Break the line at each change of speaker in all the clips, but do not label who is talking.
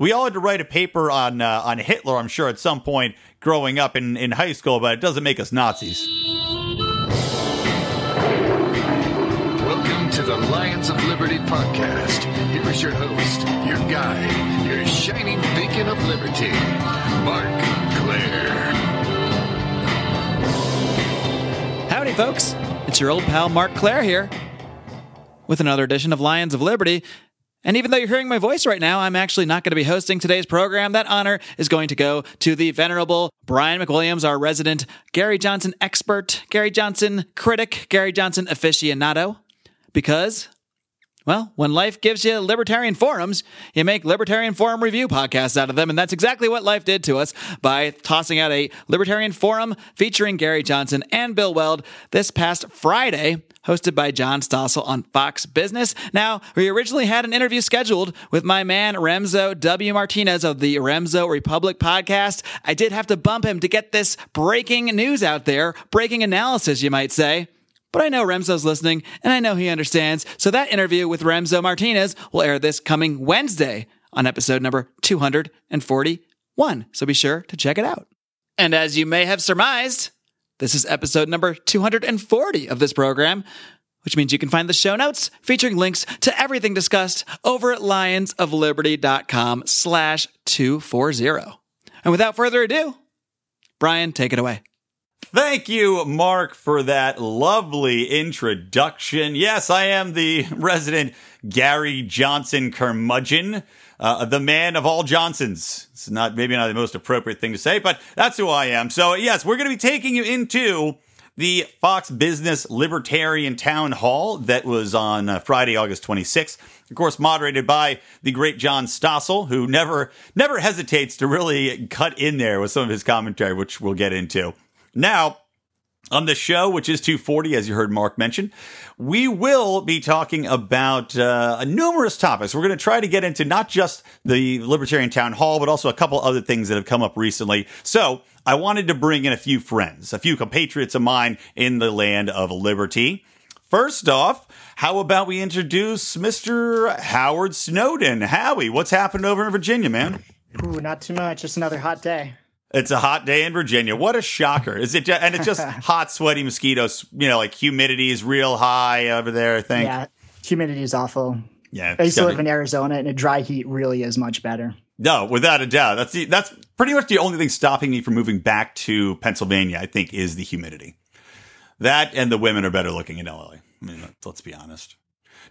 we all had to write a paper on uh, on Hitler. I'm sure at some point growing up in in high school, but it doesn't make us Nazis.
Welcome to the Lions of Liberty podcast. Here is your host, your guide, your shining beacon of liberty, Marc Clair.
Howdy, folks. It's your old pal Marc Clair here with another edition of Lions of Liberty. And even though you're hearing my voice right now, I'm actually not going to be hosting today's program. That honor is going to go to the venerable Brian McWilliams, our resident Gary Johnson expert, Gary Johnson critic, Gary Johnson aficionado. Because, well, when life gives you libertarian forums, you make libertarian forum review podcasts out of them. And that's exactly what life did to us by tossing out a libertarian forum featuring Gary Johnson and Bill Weld this past Friday, hosted by John Stossel on Fox Business. Now, we originally had an interview scheduled with my man Remso W. Martinez of the Remso Republic podcast. I did have to bump him to get this breaking news out there, breaking analysis, you might say. But I know Remso's listening, and I know he understands. So that interview with Remso Martinez will air this coming Wednesday on episode number 241. So be sure to check it out. And as you may have surmised, this is episode number 240 of this program, which means you can find the show notes featuring links to everything discussed over at lionsofliberty.com slash 240. And without further ado, Brian, take it away.
Thank you, Mark, for that lovely introduction. Yes, I am the resident Gary Johnson curmudgeon, uh, the man of all Johnsons. It's not maybe not the most appropriate thing to say, but that's who I am. So yes, we're going to be taking you into the Fox Business Libertarian Town Hall that was on uh, Friday, August 26th. Of course, moderated by the great John Stossel, who never never hesitates to really cut in there with some of his commentary, which we'll get into. Now, on the show, which is 240, as you heard Mark mention, we will be talking about uh, numerous topics. We're going to try to get into not just the Libertarian Town Hall, but also a couple other things that have come up recently. So I wanted to bring in a few friends, a few compatriots of mine in the land of liberty. First off, how about we introduce Mr. Howard Snowden? Howie, what's happened over in Virginia, man?
Ooh, not too much. Just another hot day.
It's a hot day in Virginia. What a shocker! Is it? Just, and it's just hot, sweaty mosquitoes. You know, like humidity is real high over there. I think.
Yeah, humidity is awful.
Yeah,
I used to live in Arizona, and a dry heat really is much better.
No, without a doubt. That's the, that's pretty much the only thing stopping me from moving back to Pennsylvania. I think is the humidity. That and the women are better looking in LA. I mean, let's be honest.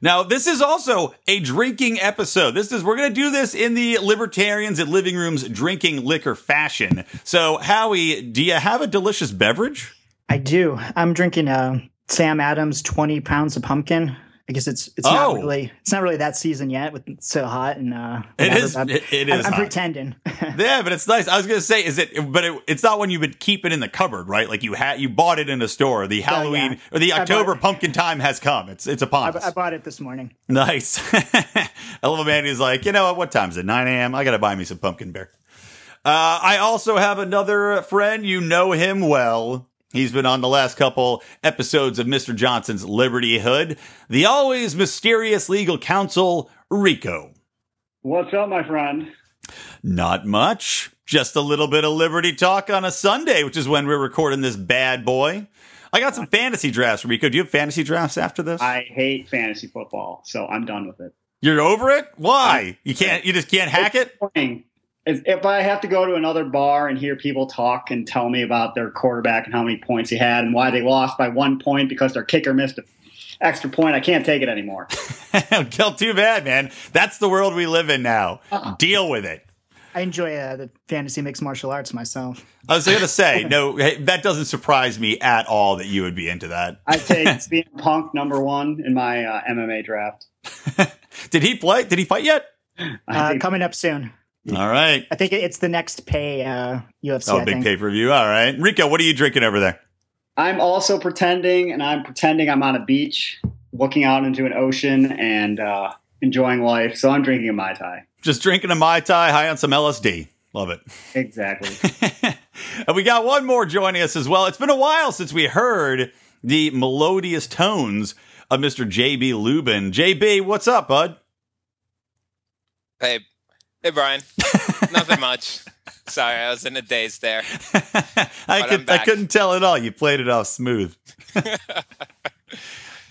Now, this is also a drinking episode. This is, we're going to do this in the libertarians at living rooms drinking liquor fashion. So, Howie, do you have a delicious beverage?
I do. I'm drinking a Sam Adams 20 pounds of pumpkin. I guess it's it's oh. not really it's not really that season yet with it's so hot and uh
it is it, it is
I'm, I'm pretending.
Yeah but it's nice. I was gonna say is it but it, it's not when you would keep it in the cupboard right? Like you had you bought it in a store. The Halloween oh, yeah. or the October pumpkin time has come. It's it's upon
I,
us.
I bought it this morning.
Nice. I love a man who's like you know what? What time is it? 9 a.m I gotta buy me some pumpkin beer uh, I also have another friend. You know him well He's been on the last couple episodes of Mr. Johnson's Liberty Hood. The always mysterious legal counsel, Rico.
What's up, my friend?
Not much. Just a little bit of Liberty talk on a Sunday, which is when we're recording this bad boy. I got some fantasy drafts, Rico. Do you have fantasy drafts after this?
I hate fantasy football, so I'm done with it.
You're over it? Why? You can't. You just can't hack it.
If I have to go to another bar and hear people talk and tell me about their quarterback and how many points he had and why they lost by one point because their kicker missed an extra point, I can't take it anymore.
Kill too bad, man. That's the world we live in now. Uh-uh. Deal with it.
I enjoy uh, the fantasy mixed martial arts myself.
I was going to say, no, that doesn't surprise me at all that you would be into that.
I take CM Punk number one in my uh, MMA draft.
Did he play? Did he fight yet?
Uh, coming up soon.
All right.
I think it's the next pay uh, UFC.
Oh, big pay per view. All right, Rico, what are you drinking over there?
I'm also pretending, and I'm pretending I'm on a beach, looking out into an ocean, and uh, enjoying life. So I'm drinking a mai tai.
Just drinking a mai tai, high on some LSD. Love it.
Exactly.
and we got one more joining us as well. It's been a while since we heard the melodious tones of Mr. JB Lubin. JB, what's up, bud?
Hey, Hey, Brian. Nothing much. Sorry, I was in a daze there.
I could I couldn't tell at all. You played it off smooth.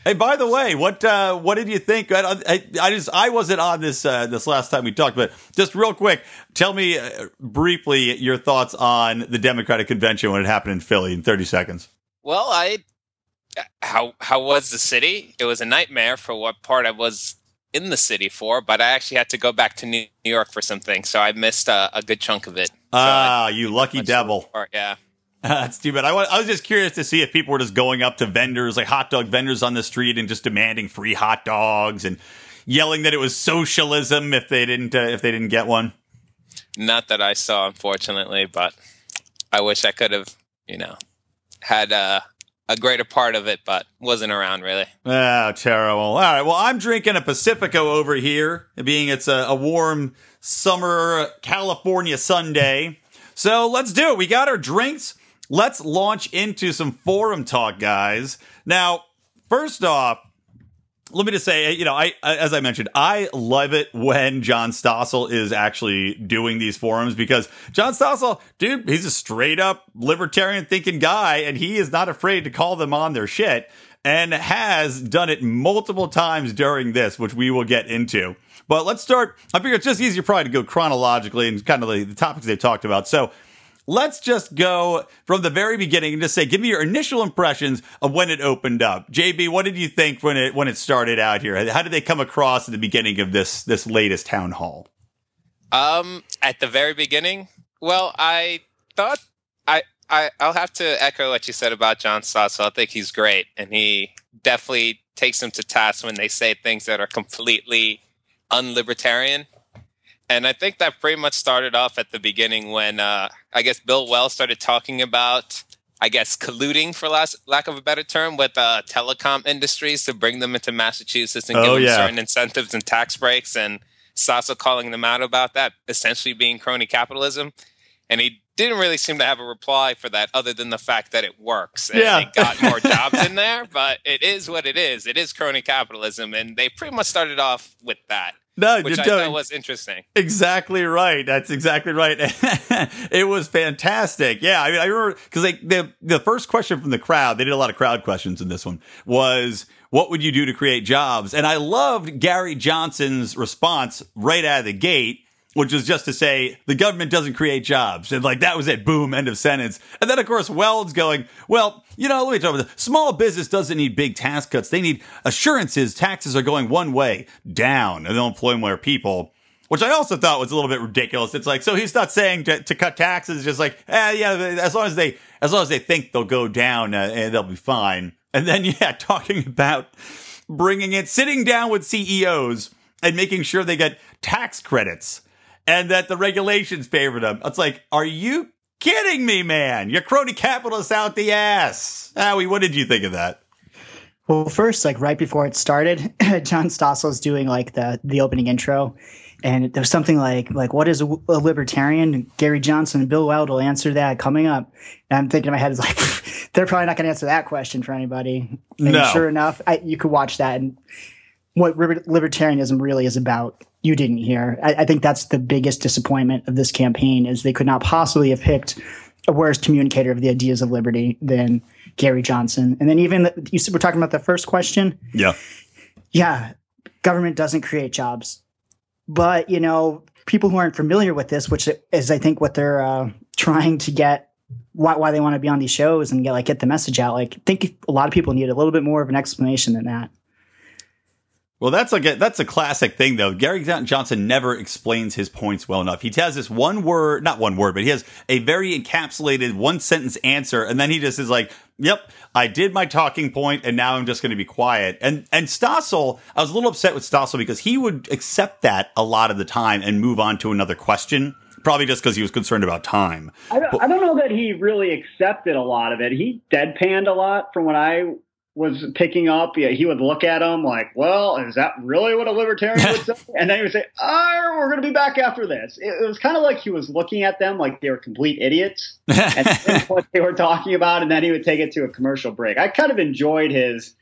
hey, by the way, what uh, what did you think? I, I, I, just I wasn't on this uh, this last time we talked, but just real quick, tell me uh, briefly your thoughts on the Democratic convention when it happened in Philly in thirty seconds.
Well, I how how was the city? It was a nightmare for what part I was in the city for, but I actually had to go back to New York for something, so I missed a, a good chunk of it.
Ah, so you lucky devil!
yeah.
That's too bad. I, I was just curious to see if people were just going up to vendors, like hot dog vendors on the street, and just demanding free hot dogs and yelling that it was socialism if they didn't uh, if they didn't get one.
Not that I saw, unfortunately, but I wish I could have, you know, had uh, a greater part of it, but wasn't around really.
Oh, terrible. All right. Well, I'm drinking a Pacifico over here, being it's a, a warm summer California Sunday. So let's do it. We got our drinks. Let's launch into some forum talk, guys. Now, first off, let me just say, you know, I as I mentioned, I love it when John Stossel is actually doing these forums because John Stossel, dude, he's a straight up libertarian thinking guy, and he is not afraid to call them on their shit, and has done it multiple times during this, which we will get into. But let's start. I figure it's just easier probably to go chronologically and kind of the, the topics they've talked about. So let's just go from the very beginning and just say, give me your initial impressions of when it opened up. JB, what did you think when it when it started out here? How did they come across at the beginning of this this latest town hall?
Um, at the very beginning, well, I thought I I I'll have to echo what you said about John Stossel. I think he's great, and he definitely takes them to task when they say things that are completely unlibertarian. And I think that pretty much started off at the beginning when uh, I guess Bill Weld started talking about, I guess, colluding, for last, lack of a better term, with uh, telecom industries to bring them into Massachusetts and oh, give them yeah. certain incentives and tax breaks. And Stossel calling them out about that, essentially being crony capitalism. And he didn't really seem to have a reply for that other than the fact that it works and yeah. they got more jobs in there. But it is what it is. It is crony capitalism. And they pretty much started off with that. No, which I thought was interesting.
Exactly right. That's exactly right. it was fantastic. Yeah, I mean, I remember because like the the first question from the crowd, they did a lot of crowd questions in this one was, "What would you do to create jobs?" And I loved Gary Johnson's response right out of the gate which was just to say the government doesn't create jobs. And like that was it. Boom, end of sentence. And then of course Weld's going, well, you know, let me talk about this. Small business doesn't need big tax cuts. They need assurances taxes are going one way, down, and they'll employ more people. Which I also thought was a little bit ridiculous. It's like, so he's not saying to, to cut taxes, just like, eh, yeah, as long as they, as long as they think they'll go down, uh, and they'll be fine. And then, yeah, talking about bringing it, sitting down with CEOs and making sure they get tax credits and that the regulations favor them. It's like, are you kidding me, man? You're crony capitalists out the ass. Howie, what did you think of that?
Well, first, like right before it started, John Stossel was doing like the the opening intro, and there was something like like what is a, a libertarian? Gary Johnson and Bill Weld will answer that coming up. And I'm thinking in my head is like they're probably not going to answer that question for anybody. And no. sure enough, I, you could watch that and what libertarianism really is about you didn't hear. I, I, think that's the biggest disappointment of this campaign is they could not possibly have picked a worse communicator of the ideas of liberty than Gary Johnson. And then even the, you were talking about the first question.
Yeah.
Yeah. Government doesn't create jobs, but you know, people who aren't familiar with this, which is I think what they're uh, trying to get why, why they want to be on these shows and get like get the message out. Like, I think a lot of people need a little bit more of an explanation than that.
Well, that's like a, that's a classic thing though. Gary Johnson never explains his points well enough. He has this one word, not one word, but he has a very encapsulated one sentence answer, and then he just is like, "Yep, I did my talking point, and now I'm just going to be quiet." And and Stossel, I was a little upset with Stossel because he would accept that a lot of the time and move on to another question. Probably just because he was concerned about time.
I don't, but, I don't know that he really accepted a lot of it. He deadpanned a lot from what I was picking up, yeah, he would look at him like, "Well, is that really what a libertarian would say?" And then he would say, "Oh, we're going to be back after this." It, it was kind of like he was looking at them like they were complete idiots and what they were talking about, and then he would take it to a commercial break. I kind of enjoyed his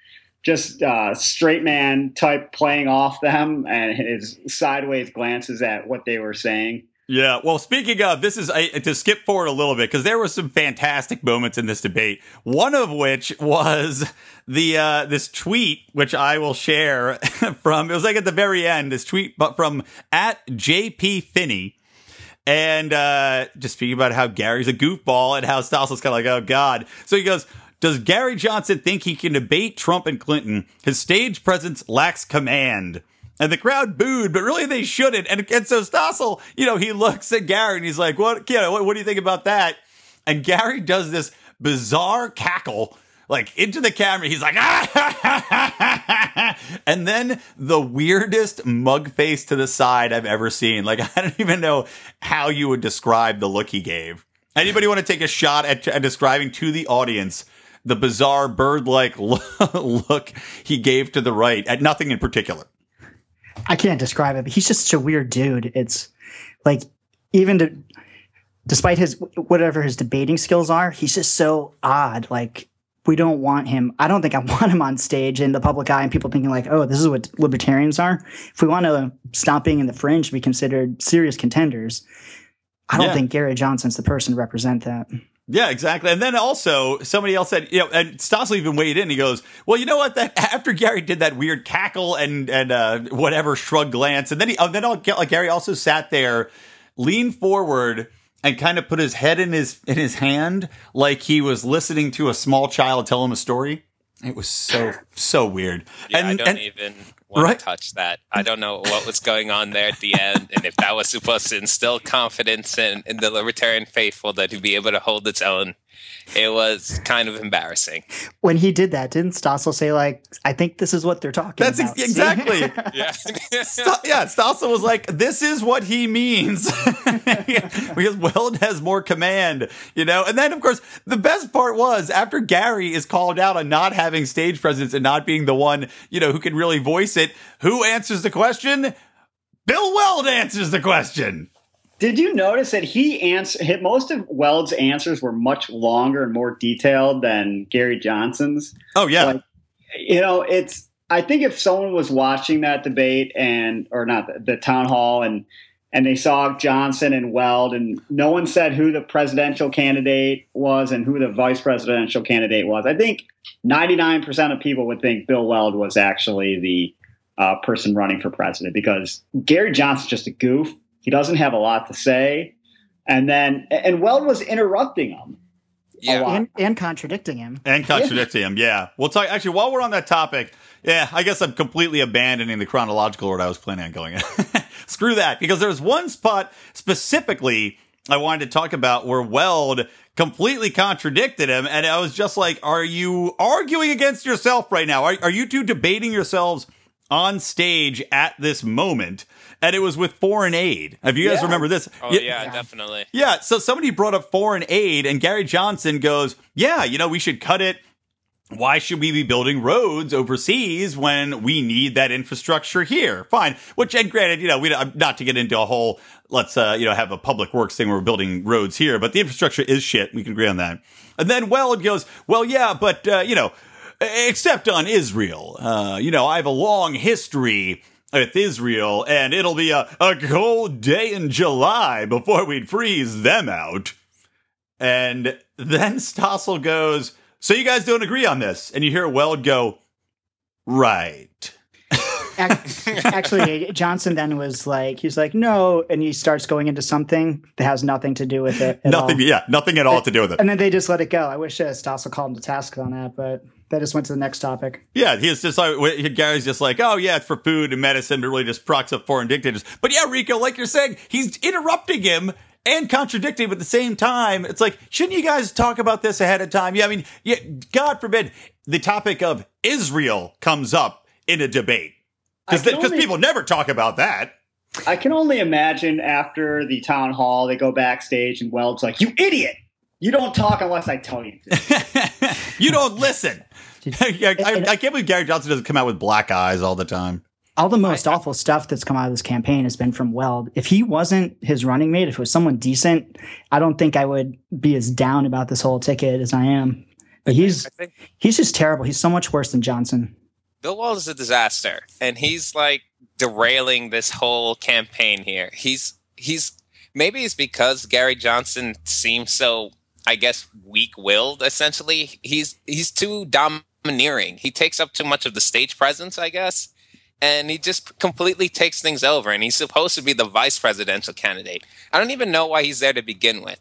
just uh, straight man type playing off them and his sideways glances at what they were saying.
Yeah. Well, speaking of, this is I, to skip forward a little bit because there were some fantastic moments in this debate. One of which was the uh, this tweet, which I will share from. It was like at the very end. This tweet, but from at JP Finney. And uh, just speaking about how Gary's a goofball and how Stossel's kind of like, oh God. So he goes, Does Gary Johnson think he can debate Trump and Clinton? His stage presence lacks command. And the crowd booed, but really they shouldn't. And, and so Stossel, you know, he looks at Gary and he's like, what, you know, what, what do you think about that? And Gary does this bizarre cackle like into the camera. He's like, ah! and then the weirdest mug face to the side I've ever seen. Like, I don't even know how you would describe the look he gave. Anybody want to take a shot at, at describing to the audience the bizarre bird like look he gave to the right at nothing in particular?
I can't describe it, but he's just such a weird dude. It's like even to, despite his whatever his debating skills are, he's just so odd. Like we don't want him. I don't think I want him on stage in the public eye and people thinking like, oh, this is what libertarians are. If we want to stop being in the fringe, be considered serious contenders. I don't
Yeah.
think Gary Johnson's the person to represent that.
Yeah, exactly. And then also somebody else said, you know, and Stossel even weighed in. He goes, "Well, you know what? That after Gary did that weird cackle and and uh, whatever shrug glance, and then he, oh, then like Gary also sat there, leaned forward, and kind of put his head in his in his hand like he was listening to a small child tell him a story. It was so so weird.
Yeah,
and,
I don't
and-
even want
Right.
to touch that. I don't know what was going on there at the end, and if that was supposed to instill confidence in, in the libertarian faithful that he'd be able to hold its own. It was kind of embarrassing.
When he did that, didn't Stossel say like, "I think this is what they're talking
That's
about"?
ex- exactly.
Yeah.
St- yeah, Stossel was like, "This is what he means," because Weld has more command, you know. And then, of course, the best part was after Gary is called out on not having stage presence and not being the one, you know, who can really voice it. Who answers the question? Bill Weld answers the question.
Did you notice that he answer hit most of Weld's answers were much longer and more detailed than Gary Johnson's?
Oh yeah,
Like- You know, it's I think if someone was watching that debate and or not the, the town hall and and they saw Johnson and Weld and no one said who the presidential candidate was and who the vice presidential candidate was. I think 99% of people would think Bill Weld was actually the uh, person running for president because Gary Johnson's just a goof. He doesn't have a lot to say. And then, and Weld was interrupting him.
yeah.
and, and contradicting him.
and contradicting him. Yeah, we'll talk. Actually, while we're on that topic, yeah, I guess I'm completely abandoning the chronological order I was planning on going in. Screw that, because there's one spot specifically I wanted to talk about where Weld completely contradicted him, and I was just like, "Are you arguing against yourself right now? Are, are you two debating yourselves on stage at this moment?" And it was with foreign aid. If you guys
Yeah.
remember this,
Oh
Y-
yeah, definitely.
yeah, so somebody brought up foreign aid, and Gary Johnson goes, Yeah, you know, we should cut it. Why should we be building roads overseas when we need that infrastructure here? Fine. Which, and granted, you know, we don't- not to get into a whole let's uh, you know have a public works thing where we're building roads here, but the infrastructure is shit. We can agree on that. And then Weld goes, well, yeah, but uh, you know, except on Israel, uh, you know, I have a long history with Israel, and it'll be a, a cold day in July before we'd freeze them out. And then Stossel goes, So you guys don't agree on this? And you hear Weld go, Right.
Actually, Johnson then was like, he's like, no, and he starts going into something that has nothing to do with it. At
Nothing,
all.
yeah, nothing at all to do with it.
And then they just let it go. I wish uh, Stossel called him to task on that, but they just went to the next topic.
Yeah, he's just like Gary's just like, oh yeah, it's for food and medicine, but really just procs up foreign dictators. But yeah, Rico, like you're saying, he's interrupting him and contradicting him at the same time. It's like, shouldn't you guys talk about this ahead of time? Yeah, I mean, yeah, God forbid the topic of Israel comes up in a debate because people never talk about that.
I can only imagine after the town hall, they go backstage and Weld's like, "You idiot! You don't talk unless I tell you." to."
you don't listen. I, I, I can't believe Gary Johnson doesn't come out with black eyes all the time.
All the most awful stuff that's come out of this campaign has been from Weld. If he wasn't his running mate, if it was someone decent, I don't think I would be as down about this whole ticket as I am. But he's
think,
he's just terrible. He's so much worse than Johnson.
Bill Weld is a disaster, and he's like derailing this whole campaign here. He's he's maybe it's because Gary Johnson seems so, I guess, weak-willed. Essentially, he's he's too domineering. He takes up too much of the stage presence, I guess, and he just completely takes things over. And he's supposed to be the vice presidential candidate. I don't even know why he's there to begin with.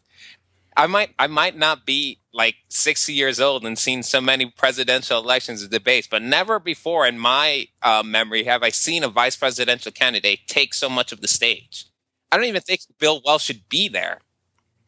I might I might not be like 60 years old and seen so many presidential elections and debates, but never before in my uh, memory have I seen a vice presidential candidate take so much of the stage. I don't even think Bill Wells should be there,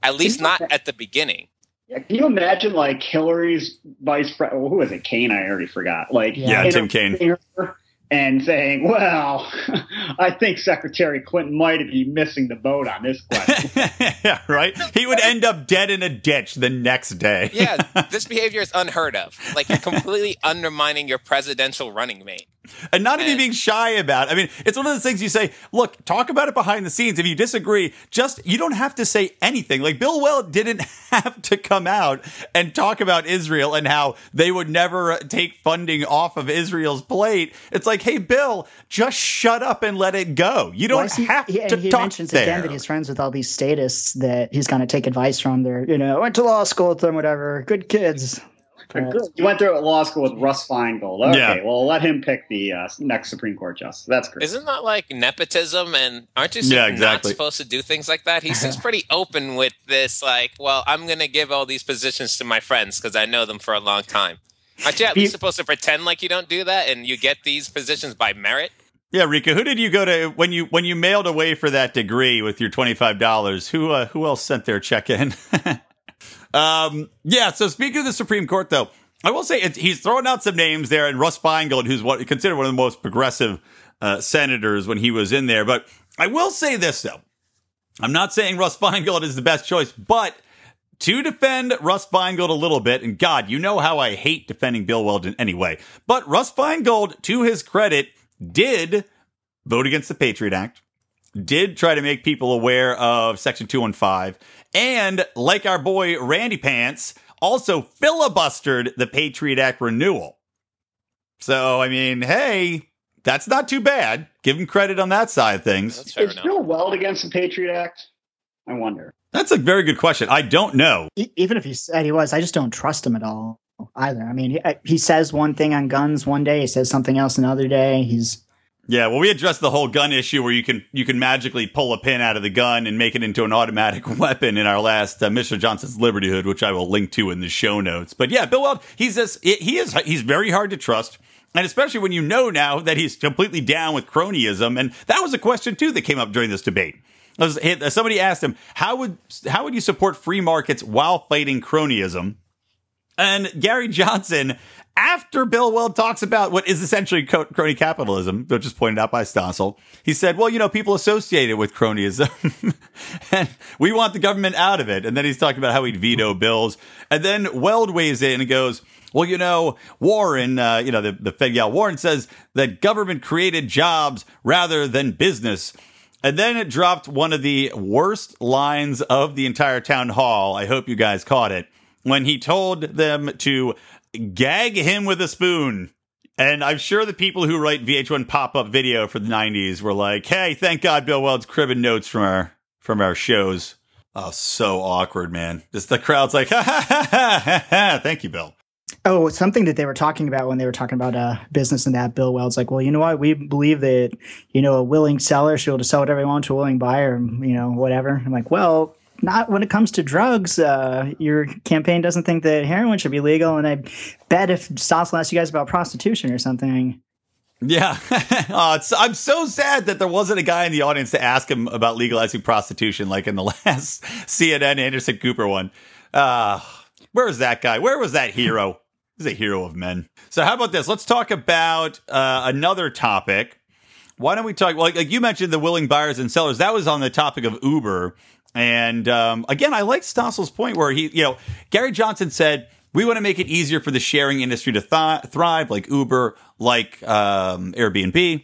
at least not at the beginning.
Yeah, can you imagine like Hillary's vice president? Well, oh, who was it? Kaine? I already forgot. Like,
Yeah, Tim Kaine.
interviewing her And saying, "Well, I think Secretary Clinton might be missing the boat on this question."
yeah, right? He would end up dead in a ditch the next day.
Yeah, this behavior is unheard of. Like you're completely undermining your presidential running mate.
And not even being shy about. it. I mean, it's one of those things you say, look, talk about it behind the scenes. If you disagree, just you don't have to say anything. Like Bill Weld didn't have to come out and talk about Israel and how they would never uh, take funding off of Israel's plate. It's like, hey, Bill, just shut up and let it go. You don't
is he-
have
he,
to
and he
talk
mentions
there.
again that he's friends with all these statists that he's going to take advice from. They're, you know, went to law school with them, whatever. Good kids. But-
you went through law school with Russ Feingold. Okay,
Yeah.
well, let him pick the uh, next Supreme Court justice. That's great.
Isn't that like nepotism? And aren't you
Yeah,
not supposed to do things like that? He seems pretty open with this. Like, well, I'm going to give all these positions to my friends because I know them for a long time. Aren't you at least supposed to pretend like you don't do that and you get these positions by merit?
Yeah, Rika, who did you go to when you when you mailed away for that degree with your twenty five dollars? Who uh, who else sent their check in? um, yeah. So speaking of the Supreme Court, though, I will say he's throwing out some names there, and Russ Feingold, who's what considered one of the most progressive uh, senators when he was in there. But I will say this though, I'm not saying Russ Feingold is the best choice, but to defend Russ Feingold a little bit, and God, you know how I hate defending Bill Weld in any way, but Russ Feingold, to his credit, did vote against the Patriot Act, did try to make people aware of Section 215, and like our boy Randy Pants, also filibustered the Patriot Act renewal. So, I mean, hey, that's not too bad. Give him credit on that side of things.
That's fair
Is
enough.
Bill Weld against the Patriot Act? I wonder.
That's a very good question. I don't know.
Even if he said he was, I just don't trust him at all either. I mean, he, he says one thing on guns one day, he says something else another day. He's
Yeah, well, we addressed the whole gun issue where you can you can magically pull a pin out of the gun and make it into an automatic weapon in our last uh, Mr. Johnson's Liberty Hood, which I will link to in the show notes. But yeah, Bill Weld, he's this he is he's very hard to trust. And especially when you know now that he's completely down with cronyism, and that was a question too that came up during this debate. Was- Somebody asked him, "How would how would you support free markets while fighting cronyism?" And Gary Johnson, after Bill Weld talks about what is essentially co- crony capitalism, which is pointed out by Stossel, he said, well, you know, people associate it with cronyism and we want the government out of it. And then he's talking about how he'd veto bills. And then Weld weighs in and goes, well, you know, Warren, uh, you know, the, the Fed gal Warren says that government created jobs rather than business. And then it dropped one of the worst lines of the entire town hall. I hope you guys caught it when he told them to gag him with a spoon. And I'm sure the people who write VH1 pop-up video for the 90s were like, "Hey, thank God Bill Weld's cribbing notes from our from our shows." Oh, so awkward, man. Just the crowd's like, "Ha ha ha ha ha!" ha. Thank you, Bill.
Oh, something that they were talking about when they were talking about uh, business and that Bill Weld's like, well, you know what? We believe that, you know, a willing seller should be able to sell whatever they want to a willing buyer, and, you know, whatever. I'm like, well, not when it comes to drugs. Uh, your campaign doesn't think that heroin should be legal. And I bet if Stossel asked you guys about prostitution or something,
Yeah. oh, I'm so sad that there wasn't a guy in the audience to ask him about legalizing prostitution like in the last CNN Anderson Cooper one. Uh, where was that guy? Where was that hero? He's a hero of men. So, how about this? Let's talk about uh, another topic. Why don't we talk? Like, like you mentioned, the willing buyers and sellers. That was on the topic of Uber. And um, again, I like Stossel's point where he, you know, Gary Johnson said, we want to make it easier for the sharing industry to th- thrive, like Uber, like um, Airbnb.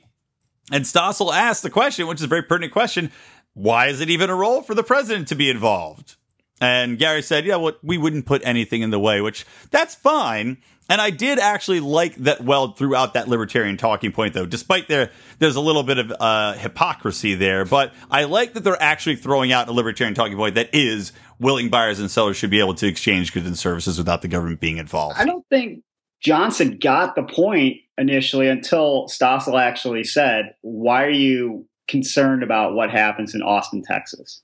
And Stossel asked the question, which is a very pertinent question why is it even a role for the president to be involved? And Gary said, yeah, well, we wouldn't put anything in the way, which that's fine. And I did actually like that Weld throughout that libertarian talking point, though, despite there, there's a little bit of uh, hypocrisy there. But I like that they're actually throwing out a libertarian talking point that is willing buyers and sellers should be able to exchange goods and services without the government being involved.
I don't think Johnson got the point initially until Stossel actually said, Why are you concerned about what happens in Austin, Texas?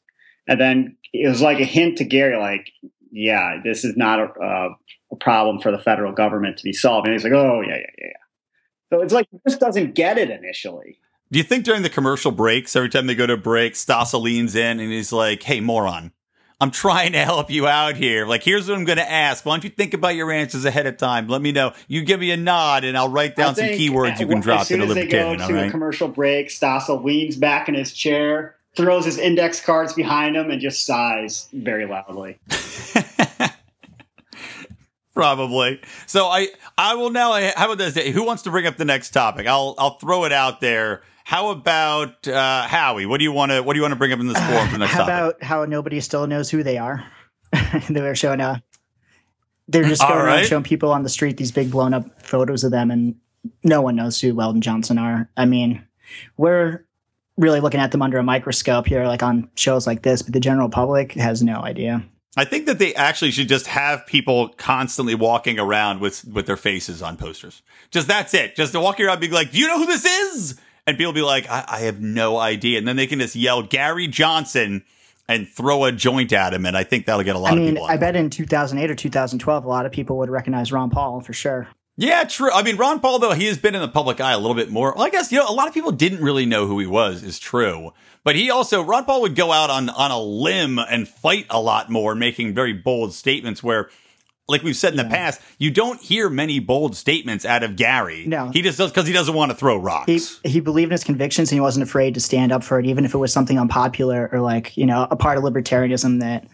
And then it was like a hint to Gary, like, yeah, this is not a, uh, a problem for the federal government to be solved. And he's like, oh, yeah, yeah, yeah, yeah. So it's like, he just doesn't get it initially.
Do you think during the commercial breaks, every time they go to a break, Stossel leans in and he's like, hey, moron, I'm trying to help you out here. Like, here's what I'm going to ask. Why don't you think about your answers ahead of time? Let me know. You give me a nod, and I'll write down some keywords you can drop
as soon
to
as they go to
all
a commercial break, Stossel leans back in his chair, throws his index cards behind him, and just sighs very loudly.
Probably. So I I will now. How about this? Who wants to bring up the next topic? I'll I'll throw it out there. How about uh, Howie? What do you want to What do you want to bring up in this forum for the next
How
topic?
about how nobody still knows who they are? they were showing uh they're just
All
going around showing people on the street these big blown up photos of them and no one knows who Weld and Johnson are. I mean, we're really looking at them under a microscope here, like on shows like this, but the general public has no idea.
I think that they actually should just have people constantly walking around with with their faces on posters. Just that's it. Just to walk around, and be like, "Do you know who this is?" And people be like, I, "I have no idea." And then they can just yell Gary Johnson and throw a joint at him, and I think that'll get a lot
I
of
mean,
people.
I bet in 2008 or 2012, a lot of people would recognize Ron Paul for sure.
Yeah, true. I mean, Ron Paul, though, he has been in the public eye a little bit more. Well, I guess, you know, a lot of people didn't really know who he was, is true. But he also, Ron Paul would go out on, on a limb and fight a lot more, making very bold statements where, like we've said in the past, you don't hear many bold statements out of Gary.
No.
He just does because he doesn't want to throw rocks.
He
rocks.
he believed in his convictions and he wasn't afraid to stand up for it, even if it was something unpopular or like you know a part of libertarianism that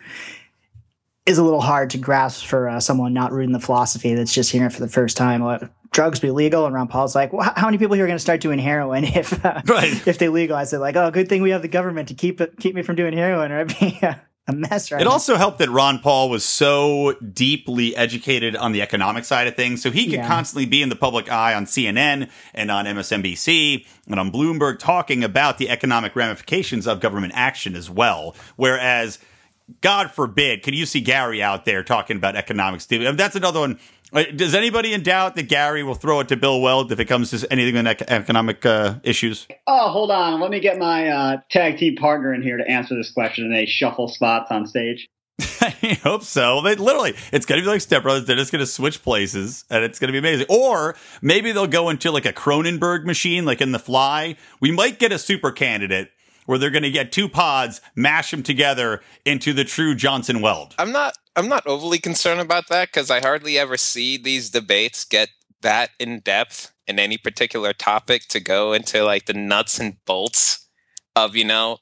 is a little hard to grasp for uh, someone not rooting the philosophy that's just hearing it for the first time. Let drugs be legal, and Ron Paul's like, well, how many people here are going to start doing heroin if uh,
Right.
if they legalize it? Like, oh, good thing we have the government to keep it keep me from doing heroin, or I'd be uh, a mess right
It
now.
also helped that Ron Paul was so deeply educated on the economic side of things, so he could
Yeah.
constantly be in the public eye on CNN and on MSNBC and on Bloomberg talking about the economic ramifications of government action as well. Whereas, God forbid, can you see Gary out there talking about economics? I mean, That's another one. Uh, Does anybody in doubt that Gary will throw it to Bill Weld if it comes to anything in economic uh, issues?
Oh, hold on. Let me get my uh, tag team partner in here to answer this question. And they shuffle spots on stage.
I hope so. They literally, it's going to be like Step Brothers. They're just going to switch places, and it's going to be amazing. Or maybe they'll go into like a Cronenberg machine, like in The Fly. We might get a super candidate where they're going to get two pods, mash them together into the true Johnson Weld.
I'm not I'm not overly concerned about that because I hardly ever see these debates get that in depth in any particular topic to go into like the nuts and bolts of you know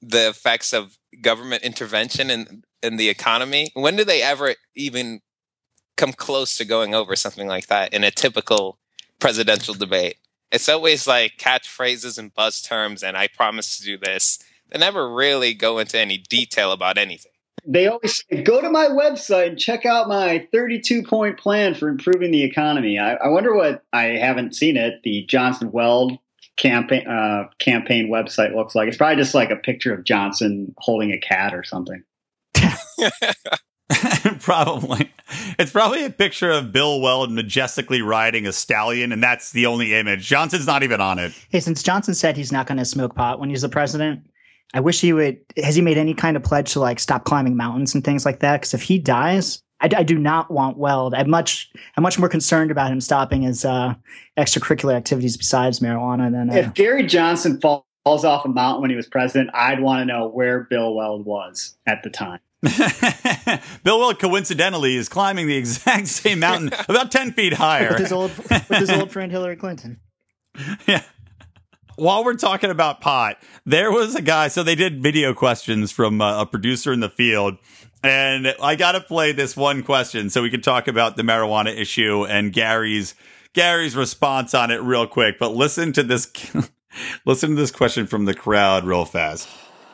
the effects of government intervention in in the economy. When do they ever even come close to going over something like that in a typical presidential debate? It's always like catchphrases and buzz terms, and I promise to do this. They never really go into any detail about anything.
They always say, go to my website and check out my 32 point plan for improving the economy. I, I wonder what I haven't seen it. The Johnson Weld campaign uh, campaign website looks like. It's probably just like a picture of Johnson holding a cat or something.
probably. It's probably a picture of Bill Weld majestically riding a stallion, and that's the only image. Johnson's not even on it.
Hey, since Johnson said he's not going to smoke pot when he's the president, I wish he would. Has he made any kind of pledge to like stop climbing mountains and things like that? Because if he dies, I, I do not want Weld. I'm much, I'm much more concerned about him stopping his uh, extracurricular activities besides marijuana than. Uh,
If Gary Johnson falls off a mountain when he was president, I'd want to know where Bill Weld was at the time.
Bill Weld coincidentally is climbing the exact same mountain, about 10 feet higher.
with his old, with his old friend Hillary Clinton.
yeah. While we're talking about pot, there was a guy. So they did video questions from uh, a producer in the field. And I got to play this one question so we can talk about the marijuana issue and Gary's Gary's response on it real quick. But listen to this listen to this question from the crowd real fast.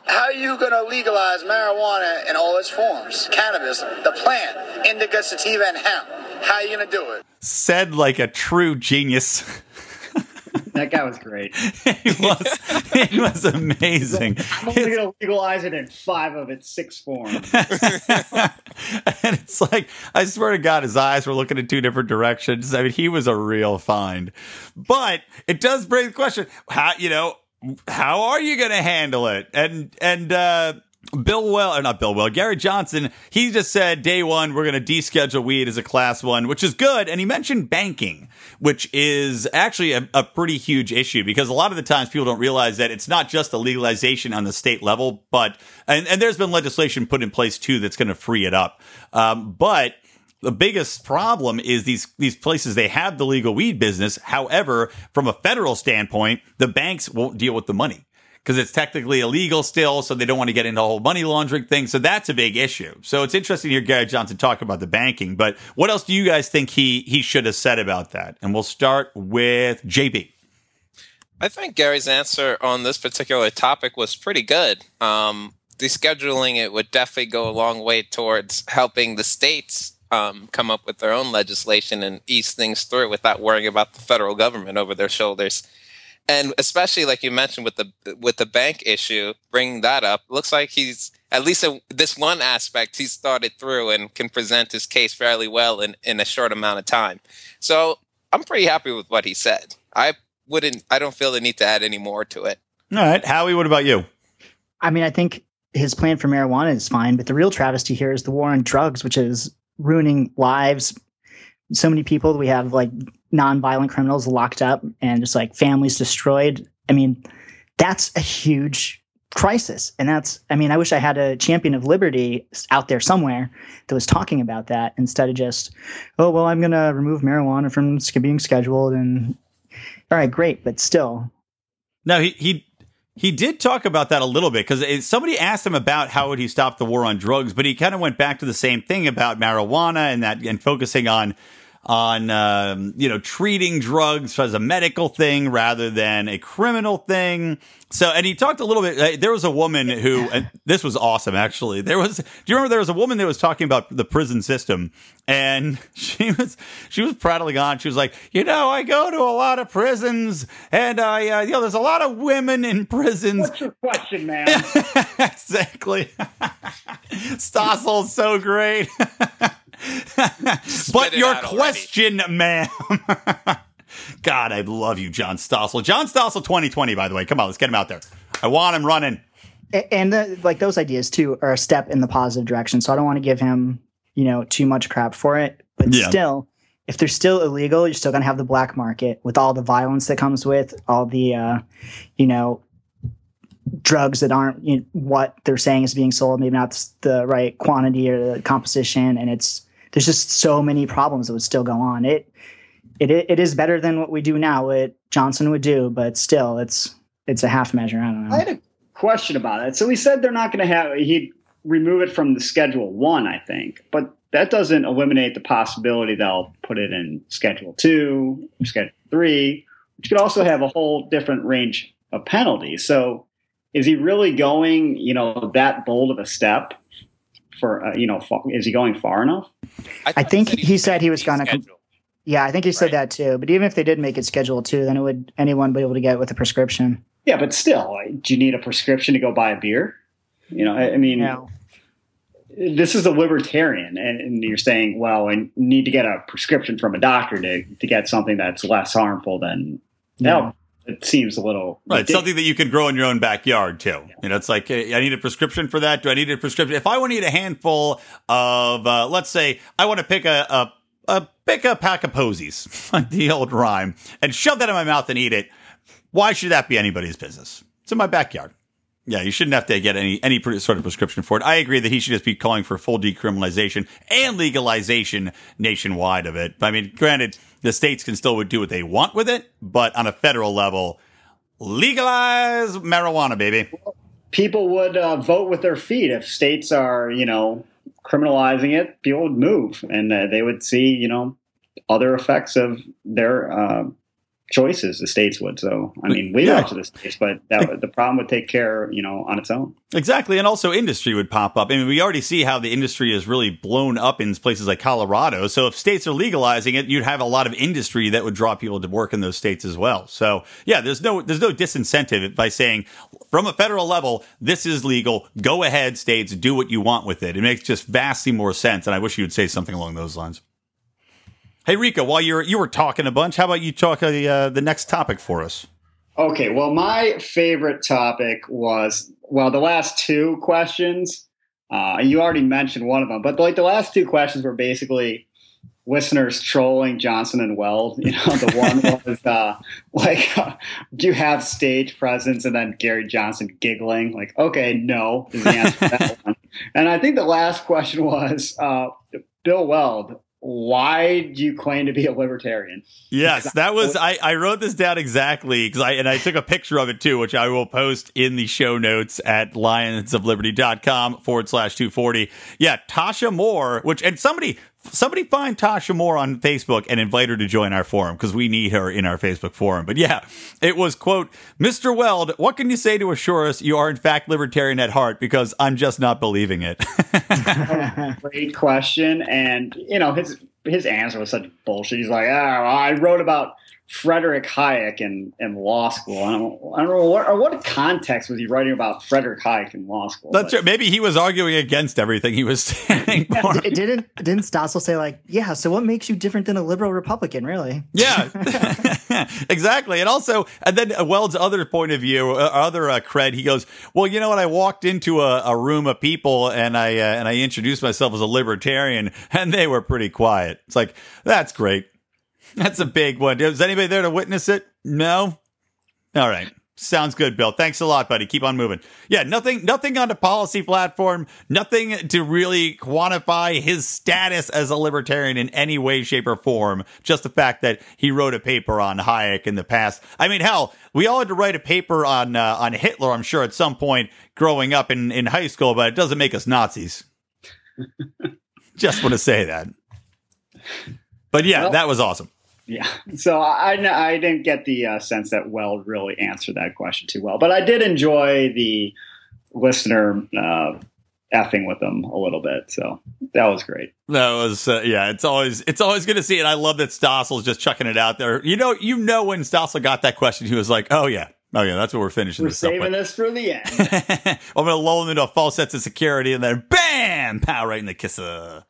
How are you going to legalize marijuana in all its forms? Cannabis, the plant, indica, sativa, and hemp. How are you going to do it?
Said like a true genius.
That guy was great.
he was he was amazing.
I'm only going to legalize it in five of its six forms.
and it's like I swear to God, his eyes were looking in two different directions. I mean, he was a real find. But it does bring the question: how you know how are you going to handle it? And and uh, Bill Well, or not Bill Well, Gary Johnson, he just said day one, we're going to deschedule weed as a class one, which is good. And he mentioned banking, which is actually a, a, pretty huge issue because a lot of the times people don't realize that it's not just a legalization on the state level, but, and, and there's been legislation put in place too that's going to free it up. Um, but the biggest problem is these these places they have the legal weed business. However, from a federal standpoint, the banks won't deal with the money because it's technically illegal still, so they don't want to get into the whole money laundering thing. So that's a big issue. So it's interesting to hear Gary Johnson talk about the banking. But what else do you guys think he he should have said about that? And we'll start with JB.
I think Gary's answer on this particular topic was pretty good. Um, descheduling it would definitely go a long way towards helping the states um, come up with their own legislation and ease things through without worrying about the federal government over their shoulders. And especially like you mentioned with the with the bank issue, bringing that up, looks like he's at least a, this one aspect he's thought it through and can present his case fairly well in, in a short amount of time. So I'm pretty happy with what he said. I wouldn't. I don't feel the need to add any more to it.
All right, Howie. What about you?
I mean, I think his plan for marijuana is fine, but the real travesty here is the war on drugs, which is ruining lives. So many people we have like non-violent criminals locked up and just like families destroyed. I mean, that's a huge crisis. And that's, I mean, I wish I had a champion of liberty out there somewhere that was talking about that instead of just, oh, well, I'm going to remove marijuana from being scheduled. And all right, great. But still.
No, he, he, he did talk about that a little bit because somebody asked him about how would he stop the war on drugs, but he kind of went back to the same thing about marijuana and that and focusing on on um, you know treating drugs as a medical thing rather than a criminal thing. So, and he talked a little bit. Uh, there was a woman who, and this was awesome actually. There was, do you remember there was a woman that was talking about the prison system, and she was she was prattling on. She was like, you know, I go to a lot of prisons, and I, uh, you know, there's a lot of women in prisons.
What's your question, man?
exactly. Stossel's so great. But your question, ma'am. God, I love you, John Stossel. John Stossel 2020, by the way. Come on, let's get him out there. I want him running.
And the, like those ideas too are a step in the positive direction. So I don't want to give him, you know, too much crap for it. But yeah. still, if they're still illegal, you're still going to have the black market with all the violence that comes with all the, uh, you know, drugs that aren't you know, what they're saying is being sold. Maybe not the right quantity or the composition, and it's there's just so many problems that would still go on. It it it is better than what we do now. What Johnson would do, but still, it's it's a half measure. I don't know.
I had a question about it. So he said they're not going to have he'd remove it from the schedule one, I think, but that doesn't eliminate the possibility they'll put it in schedule two, schedule three, which could also have a whole different range of penalties. So is he really going, you know, that bold of a step for, uh, you know, is he going far enough?
I, I think he said he was going to. Yeah, I think he said right. that too. But even if they did make it scheduled two, then it would anyone be able to get with a prescription?
Yeah, but still, do you need a prescription to go buy a beer? You know, I, I mean, this is a libertarian, and, and, you're saying, well, I need to get a prescription from a doctor to to get something that's less harmful than. Yeah it seems a little
right. Something that you can grow in your own backyard too. Yeah. You know, it's like I need a prescription for that. Do I need a prescription? If I want to eat a handful of, uh, let's say, I want to pick a, a, a pick a pack of posies, the old rhyme, and shove that in my mouth and eat it. Why should that be anybody's business? It's in my backyard. Yeah, you shouldn't have to get any any sort of prescription for it. I agree that he should just be calling for full decriminalization and legalization nationwide of it. I mean, granted the states can still do what they want with it, but on a federal level, legalize marijuana, baby.
People would uh, vote with their feet if states are, you know, criminalizing it. People would move, and uh, they would see, you know, other effects of their uh, choices the states would. So I mean, leave
Yeah.
it to the states, but that the problem would take care, you know, on its own.
Exactly. And also industry would pop up. I mean, we already see how the industry is really blown up in places like Colorado. So if states are legalizing it, you'd have a lot of industry that would draw people to work in those states as well. So yeah, there's no, there's no disincentive by saying from a federal level, this is legal. Go ahead, states, do what you want with it. It makes just vastly more sense. And I wish you would say something along those lines. Hey, Rika, while you're, you were talking a bunch, how about you talk uh, the next topic for us?
Okay, well, my favorite topic was well, the last two questions. Uh, you already mentioned one of them, but like the last two questions were basically listeners trolling Johnson and Weld. You know, the one was uh, like, "Do you have stage presence?" and then Gary Johnson giggling, like, "Okay, no," is the answer to that one. And I think the last question was uh, Bill Weld. Why do you claim to be a libertarian?
Yes, that was I, I wrote this down exactly because I and I took a picture of it too, which I will post in the show notes at lionsofliberty.com forward slash 240. Yeah, Tasha Moore, which and somebody somebody find Tasha Moore on Facebook and invite her to join our forum because we need her in our Facebook forum. But yeah, it was quote, Mr. Weld, what can you say to assure us you are in fact libertarian at heart? Because I'm just not believing it.
Great question, and you know his his answer was such bullshit. He's like, "Ah, I wrote about Frederick Hayek in, in law school. I don't, I don't know what or what context was he writing about Frederick Hayek in law school.
That's
But-
true. Maybe he was arguing against everything he was saying. for.
It didn't didn't Stossel say like, yeah, so what makes you different than a liberal Republican, really?
Yeah, exactly. And also, and then uh, Weld's other point of view, uh, other uh, cred, he goes, "Well, you know what? I walked into a, a room of people and I uh, and I introduced myself as a libertarian, and they were pretty quiet. It's like that's great. That's a big one. Was anybody there to witness it? No. All right. Sounds good, Bill. Thanks a lot, buddy. Keep on moving. Yeah, nothing nothing on the policy platform, nothing to really quantify his status as a libertarian in any way, shape, or form. Just the fact that he wrote a paper on Hayek in the past. I mean, hell, we all had to write a paper on uh, on Hitler, I'm sure, at some point growing up in, in high school, but it doesn't make us Nazis. Just want to say that. But yeah,
Well-
that was awesome.
Yeah. So I, I, I didn't get the uh, sense that Weld really answered that question too well, but I did enjoy the listener uh, effing with them a little bit. So that was great.
That was uh, yeah. It's always it's always good to see it. I love that Stossel's just chucking it out there. You know, you know when Stossel got that question, he was like, "Oh yeah, oh yeah, that's what we're finishing
We're
this
saving
with."
this for the end.
I'm gonna lull them into a false sense of security, and then bam, pow, right in the kisser.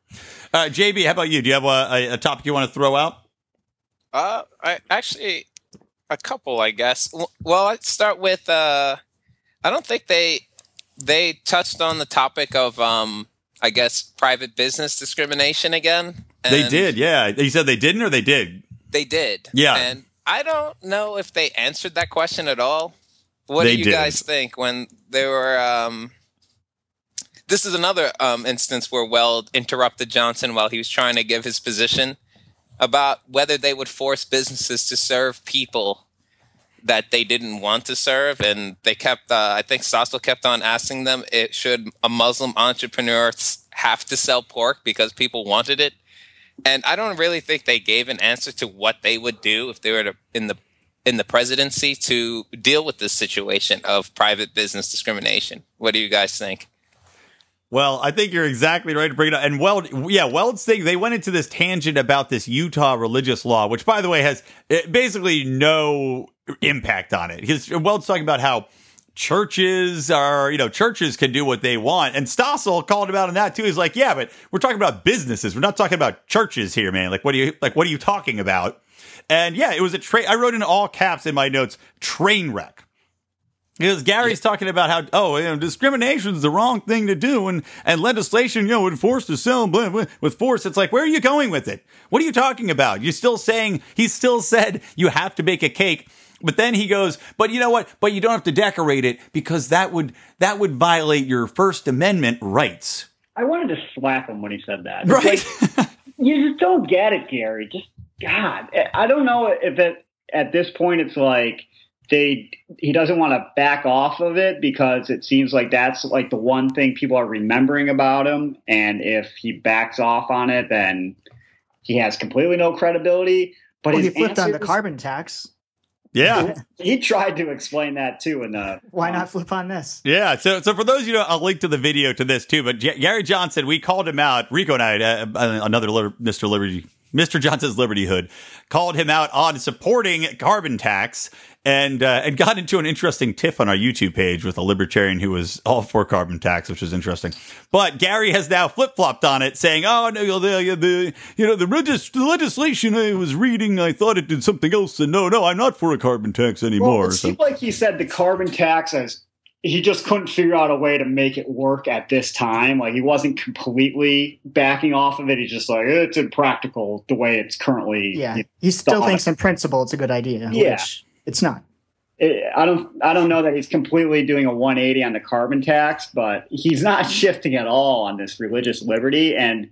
Uh, JB, how about you? Do you have a, a topic you want to throw out?
Uh, I actually a couple, I guess. Well, let's start with. Uh, I don't think they they touched on the topic of, um, I guess, private business discrimination again.
they did, yeah. You said they didn't, or they did.
They did.
Yeah.
And I don't know if they answered that question at all. What
They
do you
didn't.
guys think when they were? Um, this is another um, instance where Weld interrupted Johnson while he was trying to give his position about whether they would force businesses to serve people that they didn't want to serve, and they kept. Uh, I think Stossel kept on asking them, "It should a Muslim entrepreneur have to sell pork because people wanted it?" And I don't really think they gave an answer to what they would do if they were to, in the in the presidency to deal with this situation of private business discrimination. What do you guys think?
Well, I think you're exactly right to bring it up. And Weld, yeah, Weld's thing, they went into this tangent about this Utah religious law, which, by the way, has eh, basically no impact on it. Because Weld's talking about how churches are, you know, churches can do what they want. And Stossel called him out on that too. He's like, yeah, but we're talking about businesses. We're not talking about churches here, man. Like, what are you, like, what are you talking about? And yeah, it was a train. I wrote in all caps in my notes, train wreck. Because Gary's talking about how oh you know, discrimination is the wrong thing to do and and legislation you know would force to sell blah, blah, with force. It's like where are you going with it? What are you talking about? You're still saying he still said you have to bake a cake, but then he goes, but you know what? But you don't have to decorate it because that would that would violate your First Amendment rights,
I wanted to slap him when he said that. It's
right?
like, you just don't get it, Gary. Just God, I don't know if it at this point it's like they he doesn't want to back off of it because it seems like that's like the one thing people are remembering about him, and if he backs off on it, then he has completely no credibility. But
Well, he
his
flipped on the carbon tax.
Yeah.
He tried to explain that too. In the
Why not flip on this?
Yeah, so so for those of you, know, I'll link to the video to this too. But G- Gary Johnson, we called him out. Rico and I, uh, uh, another Liber- Mr. Liberty, Mr. Johnson's Liberty Hood, called him out on supporting carbon tax, and uh, and got into an interesting tiff on our YouTube page with a libertarian who was all for carbon tax, which was interesting. But Gary has now flip flopped on it, saying, "Oh no, the the you know the, regis- the legislation I was reading, I thought it did something else, and no, no, I'm not for a carbon tax anymore."
Well, it
So-
seemed like he said the carbon tax as he just couldn't figure out a way to make it work at this time. Like he wasn't completely backing off of it. He's just like it's impractical the way it's currently.
Yeah,
you
he still
thought-
thinks in principle it's a good idea.
Yeah.
which it's not.
it- I don't I don't know that he's completely doing a 180 on the carbon tax, but he's not shifting at all on this religious liberty and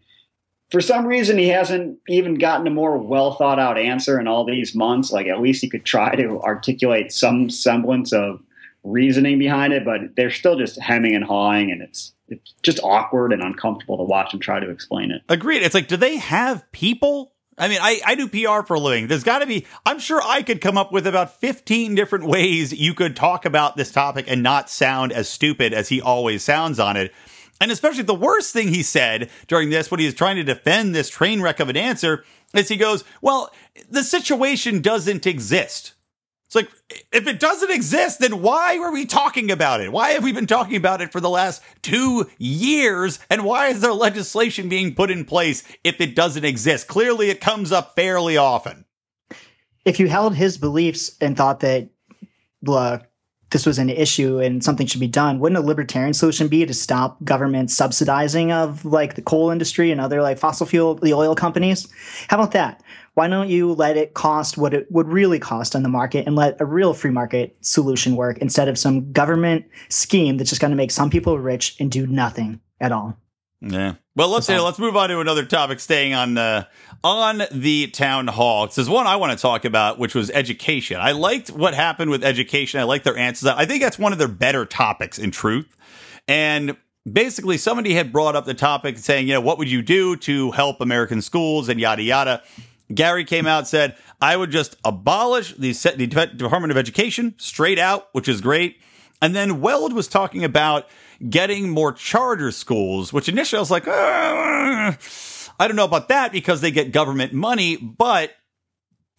for some reason he hasn't even gotten a more well thought out answer in all these months like at least he could try to articulate some semblance of reasoning behind it but they're still just hemming and hawing and it's it's just awkward and uncomfortable to watch and try to explain it
Agreed. It's like, do they have people? I mean, I, I do PR for a living. There's got to be, I'm sure I could come up with about 15 different ways you could talk about this topic and not sound as stupid as he always sounds on it. And especially the worst thing he said during this, when he was trying to defend this train wreck of an answer, is he goes, Well, the situation doesn't exist. It's like, if it doesn't exist, then why were we talking about it? Why have we been talking about it for the last two years? And why is there legislation being put in place if it doesn't exist? Clearly, it comes up fairly often.
If you held his beliefs and thought that uh, this was an issue and something should be done, wouldn't a libertarian solution be to stop government subsidizing of like the coal industry and other like fossil fuel, the oil companies? How about that? Why don't you let it cost what it would really cost on the market and let a real free market solution work instead of some government scheme that's just going to make some people rich and do nothing at all?
Yeah. Well, let's
all.
let's move on to another topic. Staying on uh, on the town hall, there's one I want to talk about, which was education. I liked what happened with education. I like their answers. I think that's one of their better topics, in truth. And basically, somebody had brought up the topic, saying, you know, what would you do to help American schools and yada yada. Gary came out said, I would just abolish the, the Department of Education straight out, which is great. And then Weld was talking about getting more charter schools, which initially I was like, "Uh, I don't know about that because they get government money, but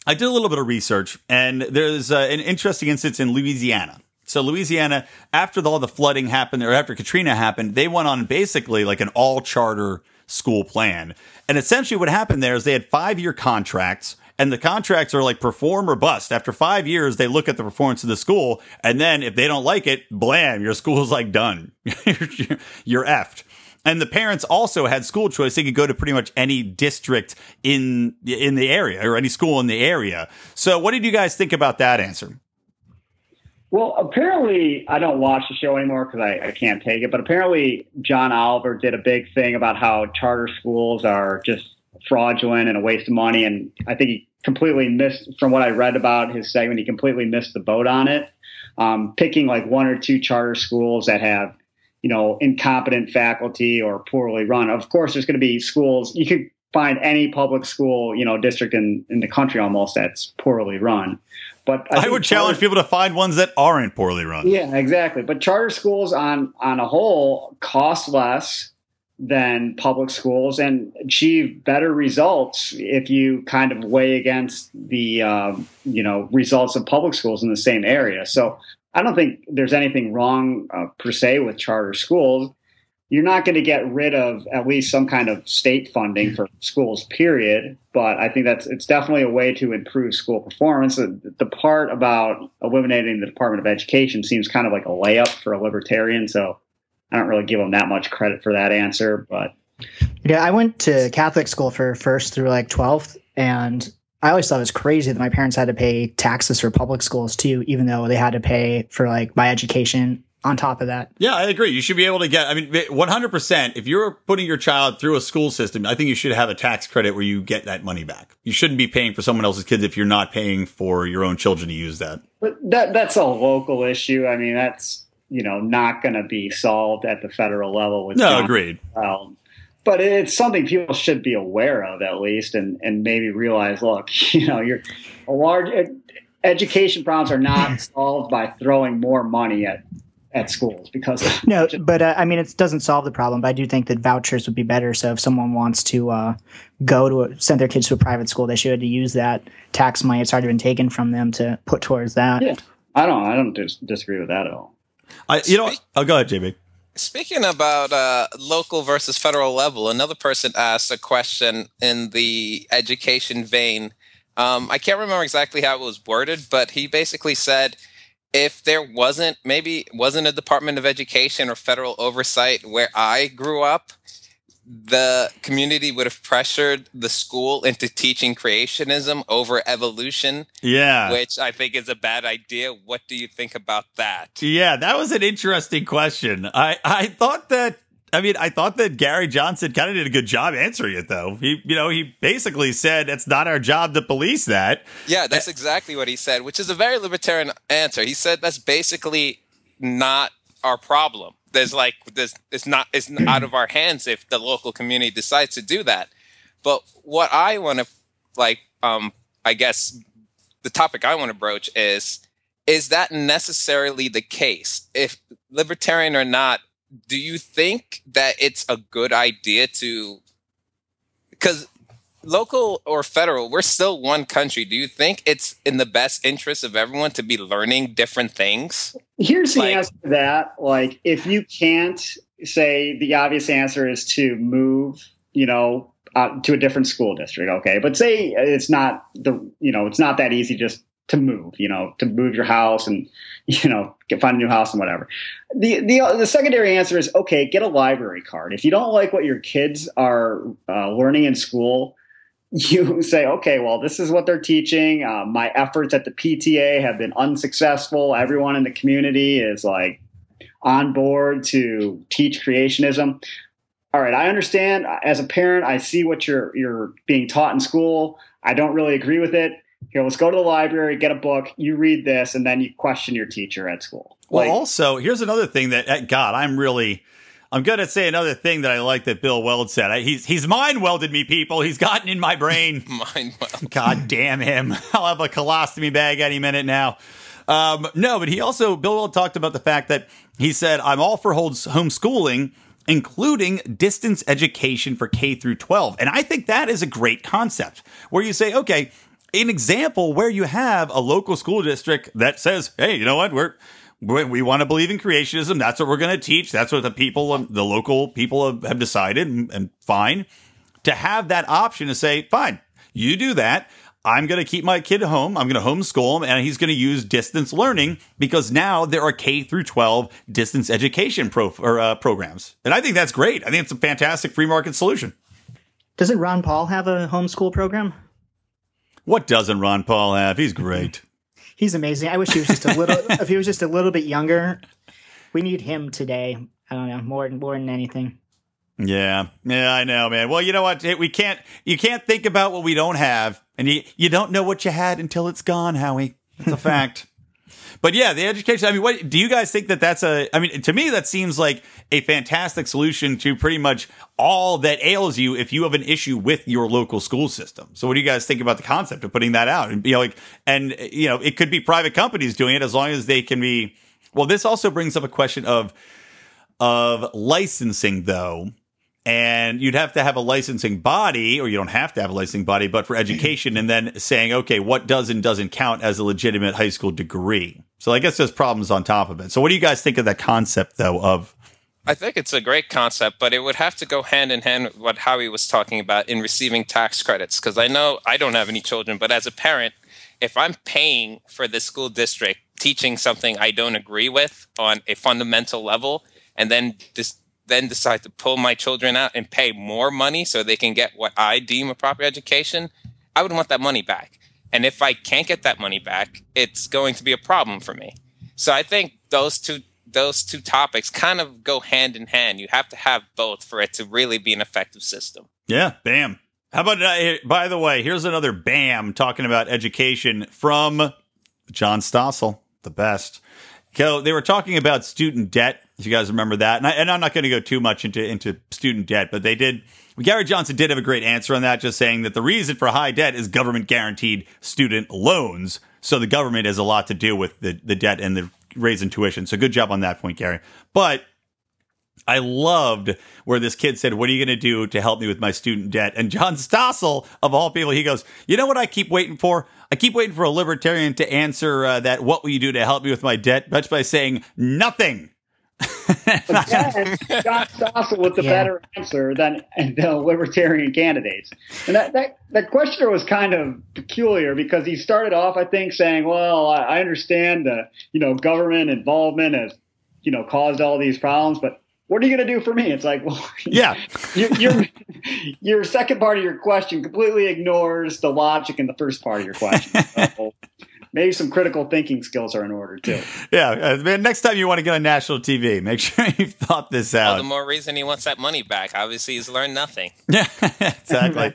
I did a little bit of research and there's uh, an interesting instance in Louisiana. So Louisiana, after all the flooding happened, or after Katrina happened, they went on basically like an all charter school plan. And essentially what happened there is they had five year contracts and the contracts are like perform or bust. After five years, they look at the performance of the school. And then if they don't like it, blam, your school's like done. you're, effed. And the parents also had school choice. They could go to pretty much any district in in the area or any school in the area. So, what did you guys think about that answer?
Well, apparently, I don't watch the show anymore because I, I can't take it. But apparently, John Oliver did a big thing about how charter schools are just fraudulent and a waste of money. And I think he completely missed, from what I read about his segment, he completely missed the boat on it. Um, picking like one or two charter schools that have, you know, incompetent faculty or poorly run. Of course, there's going to be schools you could find any public school, you know, district in, in the country almost that's poorly run. But
I,
think
would challenge
charter-
people to find ones that aren't poorly run.
yeah, exactly. But charter schools on on a whole cost less than public schools and achieve better results if you kind of weigh against the um, you know results of public schools in the same area. So I don't think there's anything wrong uh, per se with charter schools. You're not going to get rid of at least some kind of state funding for schools, period. But I think that's it's definitely a way to improve school performance. The, part about eliminating the Department of Education seems kind of like a layup for a libertarian. So I don't really give them that much credit for that answer. But
Yeah, I went to Catholic school for first through like 12th, and I always thought it was crazy that my parents had to pay taxes for public schools too, even though they had to pay for like my education on top of that.
Yeah, I agree. You should be able to get, I mean, 100%. If you're putting your child through a school system, I think you should have a tax credit where you get that money back. You shouldn't be paying for someone else's kids if you're not paying for your own children to use that.
but that that's a local issue. I mean, that's you know not going to be solved at the federal level. With
No,
John
agreed.
Brown. But it's something people should be aware of at least, and and maybe realize, look, you know, you're a large. education problems are not solved by throwing more money at at schools because
No, but uh, I mean, it doesn't solve the problem. But I do think that vouchers would be better. So if someone wants to uh, go to a, send their kids to a private school, they should to use that tax money. It's already been taken from them to put towards that.
Yeah. I don't I don't dis- disagree with that at all.
I, you know, what? oh, go ahead, JB.
Speaking about uh, local versus federal level, another person asked a question in the education vein. Um, I can't remember exactly how it was worded, but he basically said if there wasn't maybe wasn't a Department of Education or federal oversight where I grew up, the community would have pressured the school into teaching creationism over evolution,
Yeah.
which I think is a bad idea. What do you think about that?
Yeah, that was an interesting question. I, I thought that I mean, I thought that Gary Johnson kind of did a good job answering it though. He you know, he basically said it's not our job to police that.
Yeah, that's exactly what he said, which is a very libertarian answer. He said that's basically not our problem. There's like there's it's not it's out of our hands if the local community decides to do that. But what I want to like um I guess the topic I want to broach is is that necessarily the case? If libertarian or not, do you think that it's a good idea to because local or federal, we're still one country. Do you think it's in the best interest of everyone to be learning different things?
Here's the
Like-
answer to that. Like, if you can't say the obvious answer is to move, you know, uh, to a different school district, okay. But say it's not the, you know, it's not that easy just to move, you know, to move your house and, you know, get find a new house and whatever. The the the secondary answer is okay. Get a library card. If you don't like what your kids are uh, learning in school, you say, okay, well, this is what they're teaching. Uh, my efforts at the PTA have been unsuccessful. Everyone in the community is like on board to teach creationism. All right, I understand. As a parent, I see what you're you're being taught in school. I don't really agree with it. Here, let's go to the library, get a book. You read this, and then you question your teacher at school.
Well, also, here's another thing that uh, God, I'm really I'm going to say another thing that I like that Bill Weld said. I, he's he's mind welded me, people. He's gotten in my brain.
Mind well.
God damn him. I'll have a colostomy bag any minute now. Um, no, but he also, Bill Weld talked about the fact that he said, I'm all for home- homeschooling, including distance education for K through 12. And I think that is a great concept where you say, okay, an example where you have a local school district that says, hey, you know what? We're, we want to believe in creationism. That's what we're going to teach. That's what the people, the local people have, have decided, and, and fine to have that option to say, fine, you do that. I'm going to keep my kid home. I'm going to homeschool him and he's going to use distance learning because now there are K through 12 distance education pro, or, uh, programs. And I think that's great. I think it's a fantastic free market solution.
Doesn't Ron Paul have a homeschool program?
What doesn't Ron Paul have? He's mm-hmm. great.
He's amazing. I wish he was just a little. if he was just a little bit younger, we need him today. I don't know more than more than anything.
Yeah, yeah, I know, man. Well, you know what? We can't. You can't think about what we don't have, and you you don't know what you had until it's gone, Howie. It's a fact. But yeah, the education. I mean, what do you guys think that that's a? I mean, to me, that seems like a fantastic solution to pretty much all that ails you if you have an issue with your local school system. So, what do you guys think about the concept of putting that out? And you know, like, and you know, it could be private companies doing it as long as they can be. Well, this also brings up a question of of licensing, though. And you'd have to have a licensing body, or you don't have to have a licensing body, but for education, and then saying, okay, what does and doesn't count as a legitimate high school degree. So I guess there's problems on top of it. So what do you guys think of that concept, though? Of
I think it's a great concept, but it would have to go hand in hand with what Howie was talking about in receiving tax credits. Because I know I don't have any children, but as a parent, if I'm paying for the school district teaching something I don't agree with on a fundamental level, and then just then decide to pull my children out and pay more money so they can get what I deem a proper education, I would want that money back. And if I can't get that money back, it's going to be a problem for me. So I think those two those two topics kind of go hand in hand. You have to have both for it to really be an effective system.
yeah, bam. How about uh, by the way? Here's another bam talking about education from John Stossel, the best. So they were talking about student debt. If you guys remember that, and, I, and I'm not going to go too much into into student debt, but they did. Gary Johnson did have a great answer on that, just saying that the reason for high debt is government guaranteed student loans. So the government has a lot to do with the, the debt and the raising tuition. So good job on that point, Gary. But I loved where this kid said, What are you going to do to help me with my student debt? And John Stossel, of all people, he goes, You know what I keep waiting for? I keep waiting for a libertarian to answer uh, that, What will you do to help me with my debt? But by saying, Nothing.
Again, John Stossel with the
Yeah.
better answer than the libertarian candidates. And that, that, that questioner was kind of peculiar because he started off, I think, saying, well, I, I understand the, you know, government involvement has, you know, caused all these problems, but what are you going to do for me? It's like, well,
Yeah.
your, your, your second part of your question completely ignores the logic in the first part of your question. So maybe some critical thinking skills are in order too.
Yeah. Uh, man, next time you want to get on national TV, make sure you've thought this
All
out.
the more reason he wants that money back. Obviously, he's learned nothing.
Yeah, exactly.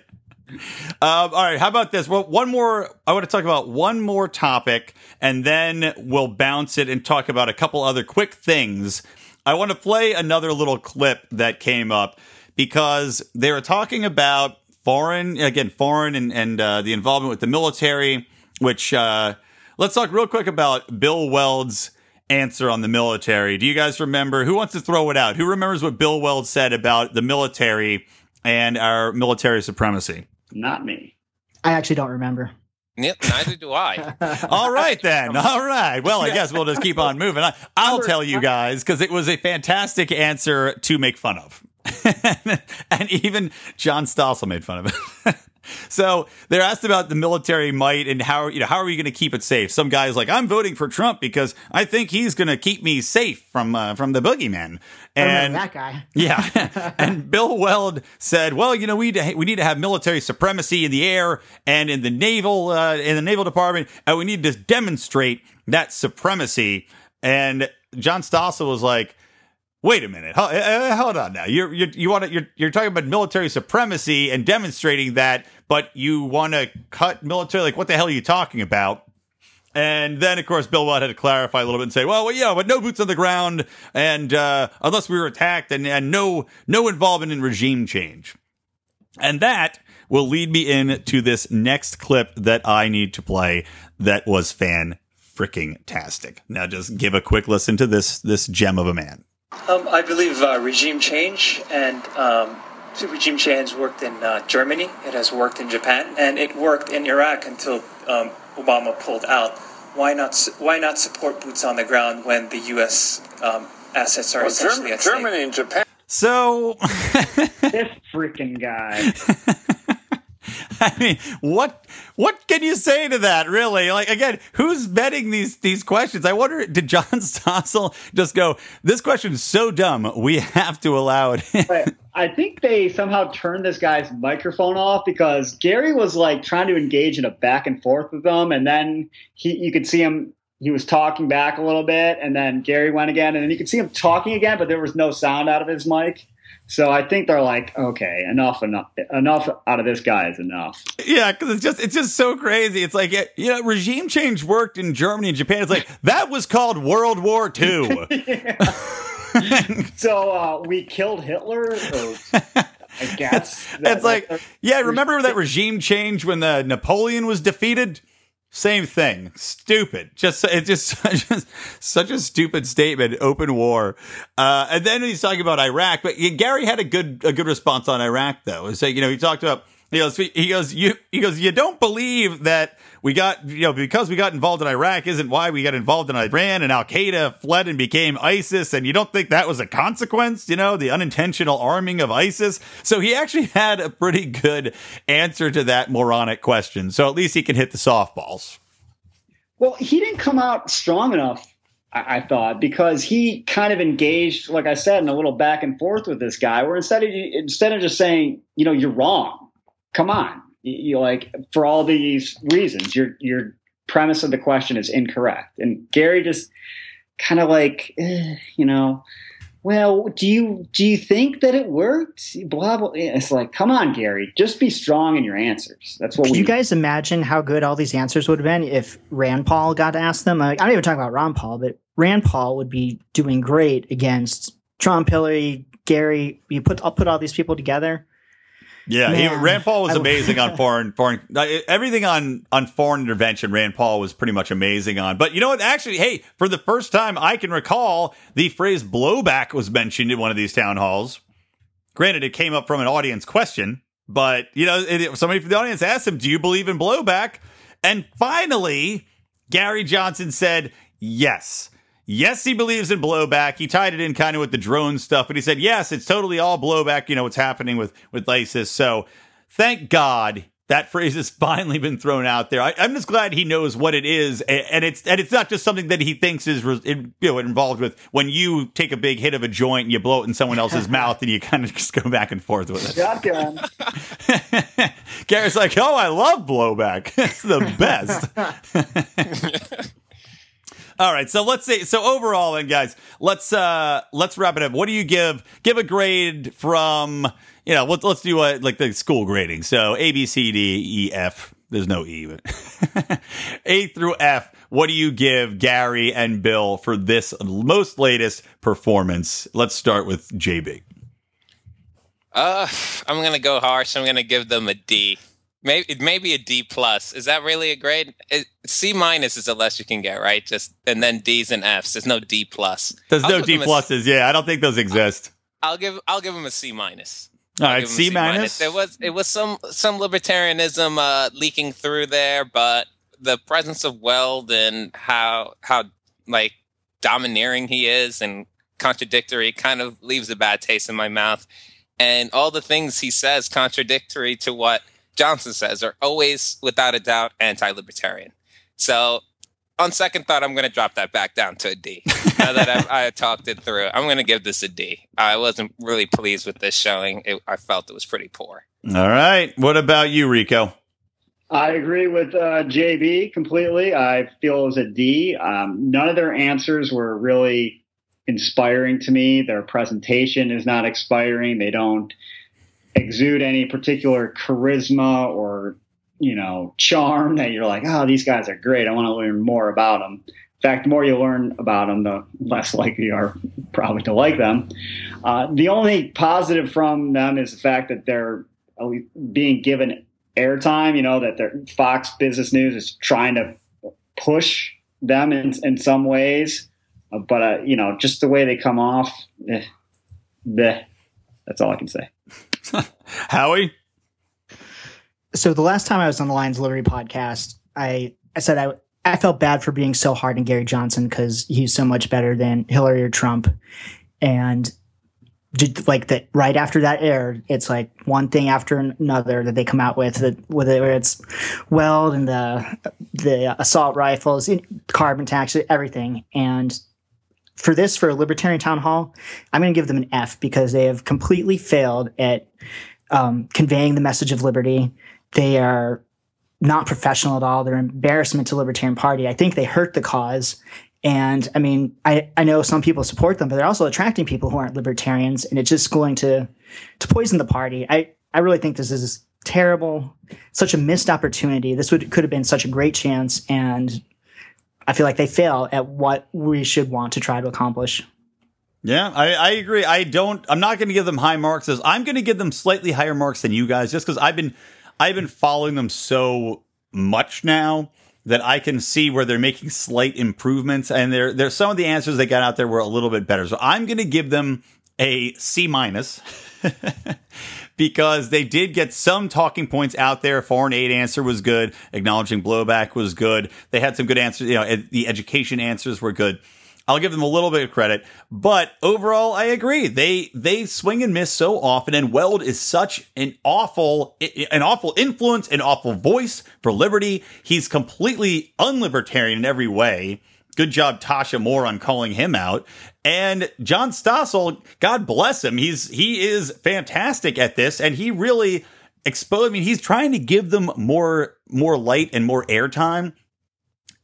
um, all right, how about this? Well, one more. I want to talk about one more topic, and then we'll bounce it and talk about a couple other quick things. I want to play another little clip that came up because they were talking about foreign, again, foreign and, and uh, the involvement with the military, which uh, let's talk real quick about Bill Weld's answer on the military. Do you guys remember? Who wants to throw it out? Who remembers what Bill Weld said about the military and our military supremacy?
Not me.
I actually don't remember.
Ne- Neither do I.
All right, then. All right. Well, I guess we'll just keep on moving. I, I'll tell you guys because it was a fantastic answer to make fun of. and even John Stossel made fun of it. so they're asked about the military might and how you know how are we going to keep it safe? Some guys like I'm voting for Trump because I think he's going to keep me safe from uh, from the boogeyman.
I
And
that guy.
yeah. and Bill Weld said, "Well, you know, we we need to have military supremacy in the air and in the naval uh, in the naval department, and we need to demonstrate that supremacy." And John Stossel was like, "Wait a minute, Ho- uh, hold on now. You're, you're you want to you're you're talking about military supremacy and demonstrating that, but you want to cut military? Like, what the hell are you talking about?" And then, of course, Bill Weld had to clarify a little bit and say, "Well, well yeah, but no boots on the ground, and uh, unless we were attacked, and, and no no involvement in regime change." And that will lead me in to this next clip that I need to play. That was fan freaking tastic. Now, just give a quick listen to this this gem of a man.
Um, I believe uh, regime change and um, regime change worked in uh, Germany. It has worked in Japan, and it worked in Iraq until um, Obama pulled out. Why not? su- Why not support boots on the ground when the U.S. Um, assets are essentially at stake?
Germany and Japan.
So,
This freaking guy.
I mean, what what can you say to that? Really, like again, who's betting these these questions? I wonder, did John Stossel just go? This question is so dumb, we have to allow it.
I think they somehow turned this guy's microphone off because Gary was like trying to engage in a back and forth with them, and then he you could see him he was talking back a little bit, and then Gary went again, and then you could see him talking again, but there was no sound out of his mic. So I think they're like, okay, enough, enough, enough out of this guy is enough.
Yeah, because it's just it's just so crazy. It's like it- you know, regime change worked in Germany and Japan. It's like that was called World War II.
So uh, we killed Hitler. Or, I guess
it's like yeah, remember that regime change when the Napoleon was defeated? Same thing. Stupid. Just it's just, just such a stupid statement. Open war. Uh, and then he's talking about Iraq, but Gary had a good a good response on Iraq though. So you know he talked about he goes he goes you he goes you don't believe that we got you know because we got involved in Iraq isn't why we got involved in Iran and Al Qaeda fled and became ISIS and you don't think that was a consequence you know the unintentional arming of ISIS so he actually had a pretty good answer to that moronic question so at least he can hit the softballs
Well, he didn't come out strong enough, I, thought, because he kind of engaged, like I said, in a little back and forth with this guy. Where instead of instead of just saying, you know, you're wrong. Come on, you, like for all these reasons, your your premise of the question is incorrect. And Gary just kind of like, eh, you know, well, do you do you think that it worked? Blah blah. It's like, come on, Gary, just be strong in your answers. That's what
Can
we.
you guys imagine how good all these answers would have been if Rand Paul got to ask them? Like, I'm not even talking about Ron Paul, but Rand Paul would be doing great against Trump, Hillary, Gary. You put I'll put all these people together.
Yeah, he, Rand Paul was amazing on foreign foreign uh, everything on on foreign intervention. Rand Paul was pretty much amazing on. But you know what? Actually, hey, for the first time I can recall, the phrase "blowback" was mentioned in one of these town halls. Granted, it came up from an audience question, but you know, it, somebody from the audience asked him, "Do you believe in blowback?" And finally, Gary Johnson said, "Yes." Yes, he believes in blowback. He tied it in kind of with the drone stuff, but he said, yes, it's totally all blowback. You know, what's happening with, with ISIS. So thank God that phrase has finally been thrown out there. I, I'm just glad he knows what it is. And, and it's, and it's not just something that he thinks is, you know, involved with when you take a big hit of a joint and you blow it in someone else's mouth and you kind of just go back and forth with it.
Shotgun.
Gary's like, oh, I love blowback. it's the best. All right, so let's say so overall, then, guys, let's uh let's wrap it up. What do you give? Give a grade from you know let's let's do a, like the school grading. So A B C D E F. There's no E, but A through F. What do you give Gary and Bill for this most latest performance? Let's start with JB.
Uh, I'm gonna go harsh. I'm gonna give them a D. Maybe maybe a D plus. Is that really a grade? It, C minus is the less you can get, right? Just and then D's and F's. There's no D plus.
There's
I'll
no D
them a-
pluses. Yeah, I don't think those exist.
I'll give I'll give him a C minus.
All
I'll
right,
give 'em a
C minus.
There was it was some some libertarianism uh, leaking through there, but the presence of Weld and how how like domineering he is and contradictory kind of leaves a bad taste in my mouth. And all the things he says contradictory to what Johnson says are always, without a doubt, anti-libertarian. So, on second thought, I'm going to drop that back down to a D. now that I've, I talked it through, I'm going to give this a D. I wasn't really pleased with this showing. It, I felt it was pretty poor.
All right. What about you, Rico?
I agree with uh, JB completely. I feel it was a D. Um, none of their answers were really inspiring to me. Their presentation is not inspiring. They don't exude any particular charisma or you know charm that you're like, oh, these guys are great. I want to learn more about them. In fact, the more you learn about them, the less likely you are probably to like them. Uh, the only positive from them is the fact that they're being given airtime. You know that their Fox Business News is trying to push them in in some ways, uh, but uh, you know just the way they come off, eh, bleh. that's all I can say.
Howie?
so the last time I was on the Lions Liberty podcast, I I said I I felt bad for being so hard on Gary Johnson because he's so much better than Hillary or Trump, and just like that right after that aired, it's like one thing after another that they come out with that whether it's Weld and the the assault rifles, carbon tax, everything, and for this for a libertarian town hall, I'm going to give them an F because they have completely failed at um, conveying the message of liberty. They are not professional at all. They're an embarrassment to Libertarian Party. I think they hurt the cause. And I mean, I, I know some people support them, but they're also attracting people who aren't libertarians, and it's just going to to poison the party. I, I really think this is terrible, such a missed opportunity. This would could have been such a great chance, and I feel like they fail at what we should want to try to accomplish.
Yeah, I, I agree. I don't. I'm not going to give them high marks. As I'm going to give them slightly higher marks than you guys, just because I've been I've been following them so much now that I can see where they're making slight improvements, and there there's some of the answers they got out there were a little bit better. So I'm going to give them a C minus. because they did get some talking points out there. Foreign aid answer was good. Acknowledging blowback was good. They had some good answers. You know, the education answers were good. I'll give them a little bit of credit, but overall, I agree. They they swing and miss so often, and Weld is such an awful an awful influence, an awful voice for liberty. He's completely unlibertarian in every way. Good job, Tasha Moore, on calling him out. And John Stossel, God bless him, he's he is fantastic at this, and he really exposed. I mean, he's trying to give them more more light and more airtime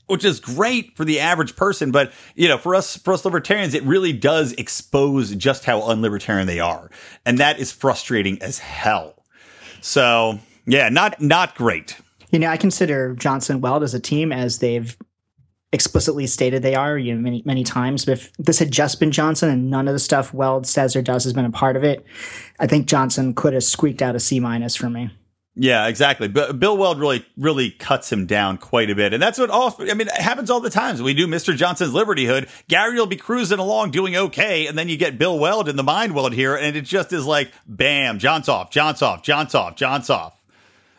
which is great for the average person, but you know, for us, for us libertarians, it really does expose just how unlibertarian they are, and that is frustrating as hell. So, yeah, not not great.
You know, I consider Johnson Weld as a team as they've explicitly stated they are you know, many many times. But if this had just been Johnson and none of the stuff Weld says or does has been a part of it, I think Johnson could have squeaked out a C minus for me.
Yeah, exactly. But Bill Weld really, really cuts him down quite a bit. And that's what all, I mean, it happens all the times. We do Mr. Johnson's Liberty Hood. Gary will be cruising along doing okay. And then you get Bill Weld in the mind weld here. And it just is like, bam, John's off, John's off, John's off, John's off.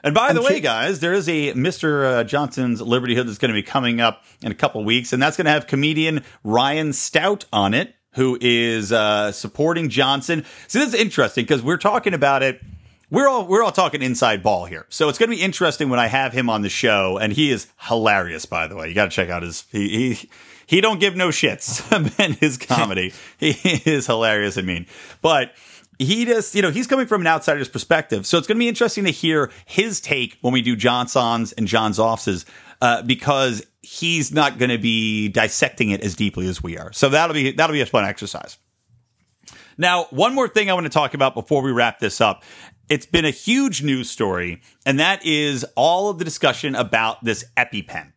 And by the way, guys, there is a Mr. Uh, Johnson's Liberty Hood that's going to be coming up in a couple weeks. And that's going to have comedian Ryan Stout on it, who is uh, supporting Johnson. So this is interesting because we're talking about it we're all we're all talking inside ball here. So it's going to be interesting when I have him on the show, and he is hilarious. By the way, you got to check out his he he, he don't give no shits in his comedy. he is hilarious I mean, but he just you know he's coming from an outsider's perspective. So it's going to be interesting to hear his take when we do Johnson's and John's offices uh, because he's not going to be dissecting it as deeply as we are. So that'll be that'll be a fun exercise. Now, one more thing I want to talk about before we wrap this up it's been a huge news story, and that is all of the discussion about this EpiPen.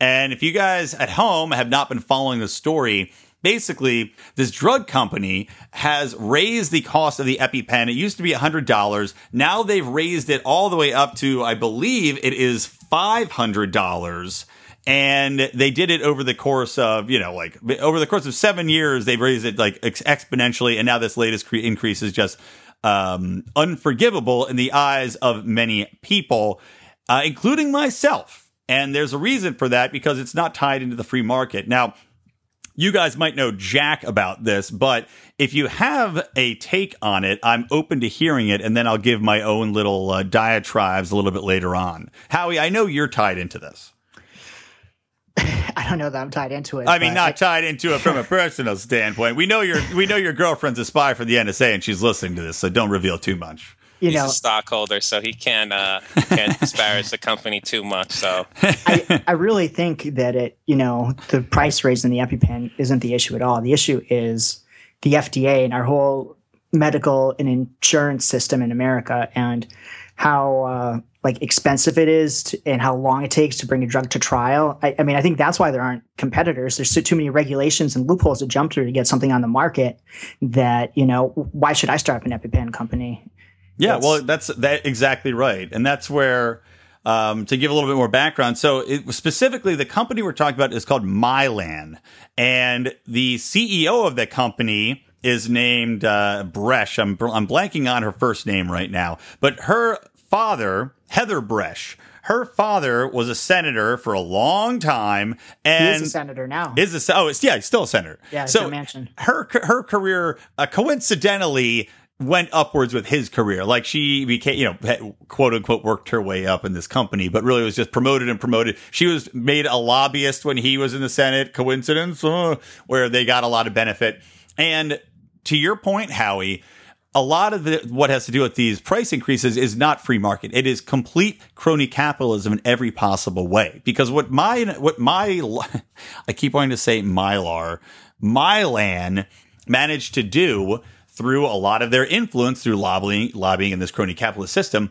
And if you guys at home have not been following the story, basically this drug company has raised the cost of the EpiPen. It used to be $100. Now they've raised it all the way up to, I believe it is $500 and they did it over the course of you know like over the course of seven years they've raised it like ex- exponentially and now this latest cre- increase is just um, unforgivable in the eyes of many people, uh, including myself. And there's a reason for that because it's not tied into the free market. Now, you guys might know Jack about this, but if you have a take on it, I'm open to hearing it, and then I'll give my own little uh, diatribes a little bit later on. Howie, I know you're tied into this.
I don't know that I'm tied into it.
I mean, not tied into it from a personal standpoint. We know your we know your girlfriend's a spy for the NSA, and she's listening to this, so don't reveal too much.
You He's know, a stockholder, so he can't uh, can't disparage the company too much. So
I, I really think that it, you know, the price raise in the EpiPen isn't the issue at all. The issue is the FDA and our whole medical and insurance system in America, and how uh, like expensive it is to, and how long it takes to bring a drug to trial. I, I, mean, I think that's why there aren't competitors. There's so, too many regulations and loopholes to jump through to get something on the market. That you know, why should I start up an EpiPen company?
Yeah, it's, well, that's that exactly right, and that's where. Um, to give a little bit more background, so it, specifically, the company we're talking about is called Mylan, and the CEO of the company is named uh, Bresch. I'm I'm blanking on her first name right now, but her father, Heather Bresch, her father was a senator for a long time, and
he is a senator now.
Is a oh, it's, yeah, he's still a senator.
Yeah, so Manchin.
her her career uh, coincidentally went upwards with his career. Like she became, you know, quote unquote, worked her way up in this company, but really was just promoted and promoted. She was made a lobbyist when he was in the Senate. Coincidence, uh, where they got a lot of benefit. And to your point, Howie, a lot of the, what has to do with these price increases is not free market. It is complete crony capitalism in every possible way. Because what my, what my, I keep wanting to say Mylar, Mylan managed to do through a lot of their influence through lobbying, lobbying in this crony capitalist system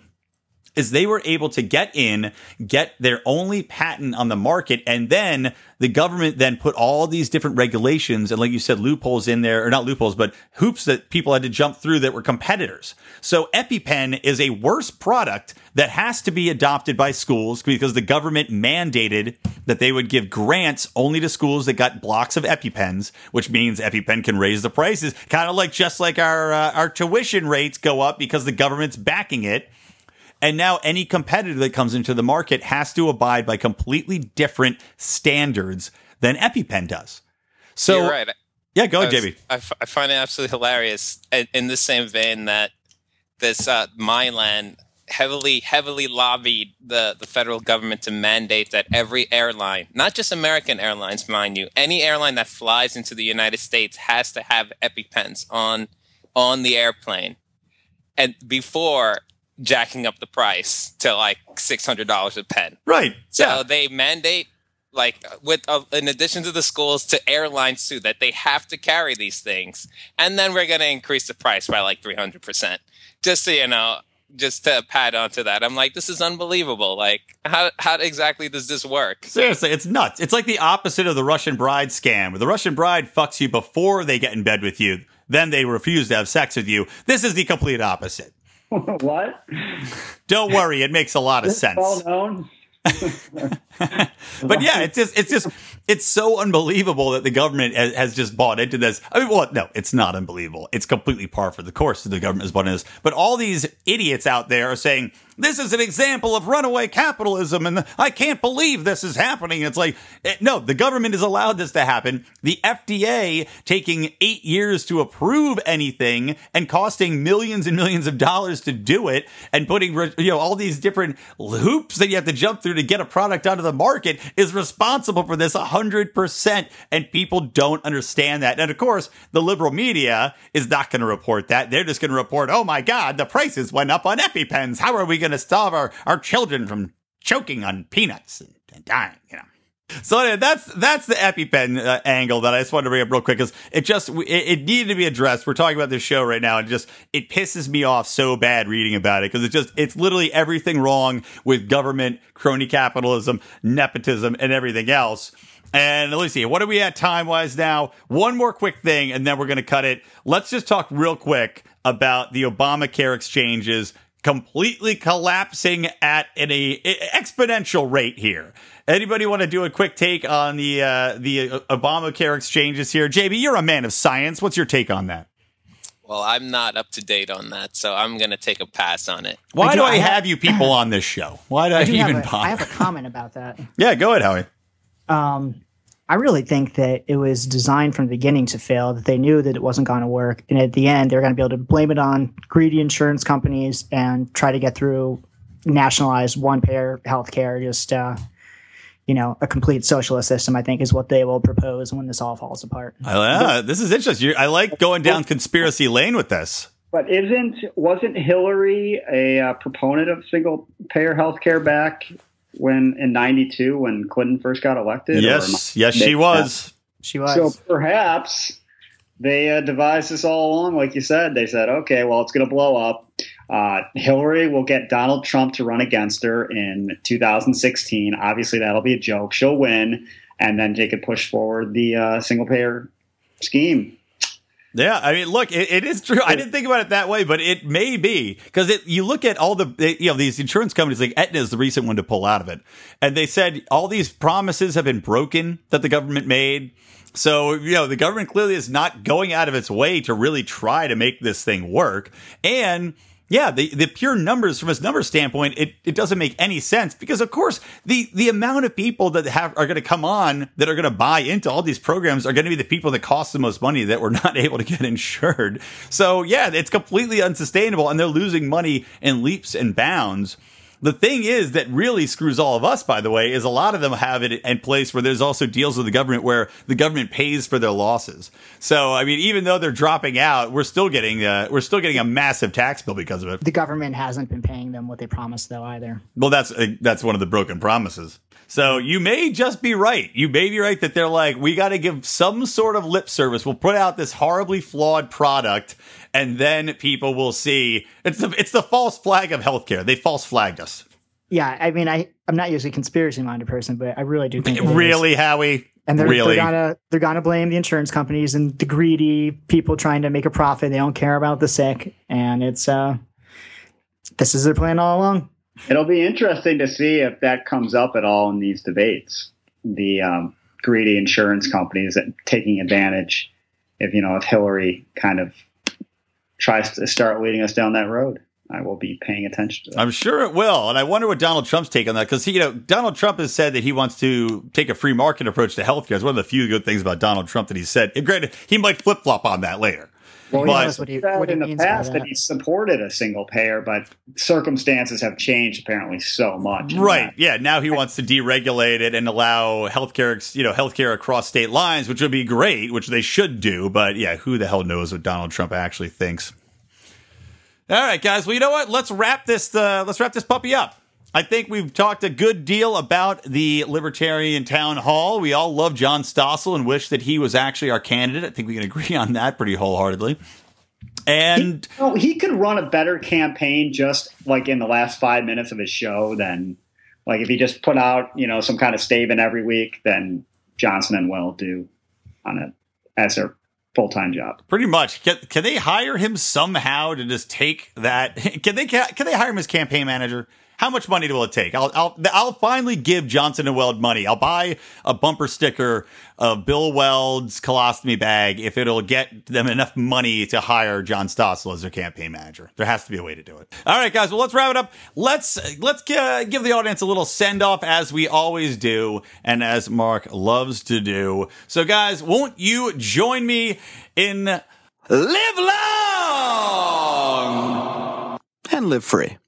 is they were able to get in, get their only patent on the market, and then the government then put all these different regulations and, like you said, loopholes in there, or not loopholes, but hoops that people had to jump through that were competitors. So EpiPen is a worse product that has to be adopted by schools because the government mandated that they would give grants only to schools that got blocks of EpiPens, which means EpiPen can raise the prices, kind of like just like our uh, our tuition rates go up because the government's backing it. And now any competitor that comes into the market has to abide by completely different standards than EpiPen does. So,
You're right.
Yeah, go ahead, JB.
I, f- I find it absolutely hilarious. In, in the same vein that this uh, Mylan heavily, heavily lobbied the, the federal government to mandate that every airline, not just American Airlines, mind you, any airline that flies into the United States has to have EpiPens on on the airplane. And before jacking up the price to like six hundred dollars a pen.
Right.
So
yeah.
they mandate like with uh, in addition to the schools to airlines too that they have to carry these things, and then we're going to increase the price by like three hundred percent. Just so you know, just to pad onto that. I'm like, this is unbelievable. Like, how how exactly does this work?
Seriously, it's nuts. It's like the opposite of the Russian bride scam, where the Russian bride fucks you before they get in bed with you, then they refuse to have sex with you. This is the complete opposite.
what?
Don't worry, it makes a lot of sense.
Well known.
but yeah, it's just it's just it's so unbelievable that the government has, has just bought into this. I mean, well, no, it's not unbelievable. It's completely par for the course that the government has bought into this. But all these idiots out there are saying this is an example of runaway capitalism, and I can't believe this is happening. It's like eh, no, the government has allowed this to happen. The FDA taking eight years to approve anything and costing millions and millions of dollars to do it, and putting you know all these different hoops that you have to jump through to get a product onto the market is responsible for this 100%. And people don't understand that. And of course, the liberal media is not going to report that. They're just going to report, oh my God, the prices went up on EpiPens. How are we going to stop our, our children from choking on peanuts and, and dying, you know? So anyway, that's that's the EpiPen uh, angle that I just wanted to bring up real quick because it just it, it, needed to be addressed. We're talking about this show right now, and just it pisses me off so bad reading about it because it just it's literally everything wrong with government, crony capitalism, nepotism, and everything else. And let's see, what are we at time wise now? One more quick thing, and then we're going to cut it. Let's just talk real quick about the Obamacare exchanges completely collapsing at an a, exponential rate here. Anybody want to do a quick take on the uh, the Obamacare exchanges here? JB, you're a man of science. What's your take on that?
Well, I'm not up to date on that, so I'm going to take a pass on it.
Why I do, do I, I have, have, you people on this show? Why do I, I even
have a, I have a comment about that.
yeah, go ahead, Howie.
Um, I really think that it was designed from the beginning to fail, that they knew that it wasn't going to work. And at the end, they're going to be able to blame it on greedy insurance companies and try to get through nationalized one payer healthcare, just uh, you know, a complete socialist system, I think, is what they will propose when this all falls apart.
Uh, this is interesting. I like going down conspiracy lane with this.
But isn't wasn't Hillary a uh, proponent of single payer health care back when in '92 when Clinton first got elected?
Yes, yes, she was.
That? She was.
So perhaps they uh, devised this all along, like you said. They said, okay, well, it's going to blow up. Uh, Hillary will get Donald Trump to run against her in 2016. Obviously, that'll be a joke. She'll win, and then they could push forward the uh, single payer scheme.
Yeah, I mean, look, it, it is true. I didn't think about it that way, but it may be because you look at all the you know these insurance companies like Aetna is the recent one to pull out of it, and they said all these promises have been broken that the government made. So, you know, the government clearly is not going out of its way to really try to make this thing work. And yeah, the, the pure numbers from a number standpoint, it, it doesn't make any sense because of course the, the amount of people that have are going to come on that are going to buy into all these programs are going to be the people that cost the most money that were not able to get insured. So yeah, it's completely unsustainable and they're losing money in leaps and bounds. The thing is that really screws all of us, by the way, is a lot of them have it in place where there's also deals with the government where the government pays for their losses. So, I mean, even though they're dropping out, we're still getting uh, we're still getting a massive tax bill because of it.
The government hasn't been paying them what they promised, though, either.
Well, that's uh, that's one of the broken promises. So you may just be right. You may be right that they're like, we got to give some sort of lip service. We'll put out this horribly flawed product and then people will see it's the it's the false flag of healthcare. They false flagged us.
Yeah, I mean, I I'm not usually a conspiracy minded person, but I really do think
really, Howie.
And they're,
really?
they're gonna they're gonna blame the insurance companies and the greedy people trying to make a profit. They don't care about the sick, and it's uh, this is their plan all along.
It'll be interesting to see if that comes up at all in these debates. The um, greedy insurance companies that taking advantage. If you know, if Hillary kind of tries to start leading us down that road. I will be paying attention.
I'm sure it will. And I wonder what Donald Trump's take on that because you know Donald Trump has said that he wants to take a free market approach to healthcare. It's one of the few good things about Donald Trump that he said. And granted, he might flip flop on that later.
Well, but, what he, what in the past that. that he supported a single payer, but circumstances have changed apparently so much.
Right? That. Yeah. Now he wants to deregulate it and allow healthcare, you know, healthcare across state lines, which would be great, which they should do. But yeah, who the hell knows what Donald Trump actually thinks? All right, guys. Well, you know what? Let's wrap this. Uh, let's wrap this puppy up. I think we've talked a good deal about the Libertarian Town Hall. We all love John Stossel and wish that he was actually our candidate. I think we can agree on that pretty wholeheartedly. And
he, you know, he could run a better campaign just like in the last five minutes of his show than like if he just put out you know some kind of statement every week then Johnson and Weld do on it as their full time job.
Pretty much. Can, can they hire him somehow to just take that? Can they can they hire him as campaign manager? How much money will it take? I'll, I'll, I'll finally give Johnson and Weld money. I'll buy a bumper sticker of Bill Weld's colostomy bag if it'll get them enough money to hire John Stossel as their campaign manager. There has to be a way to do it. All right, guys. Well, let's wrap it up. Let's let's give the audience a little send off as we always do, and as Marc loves to do. So, guys, won't you join me in live long
and live free?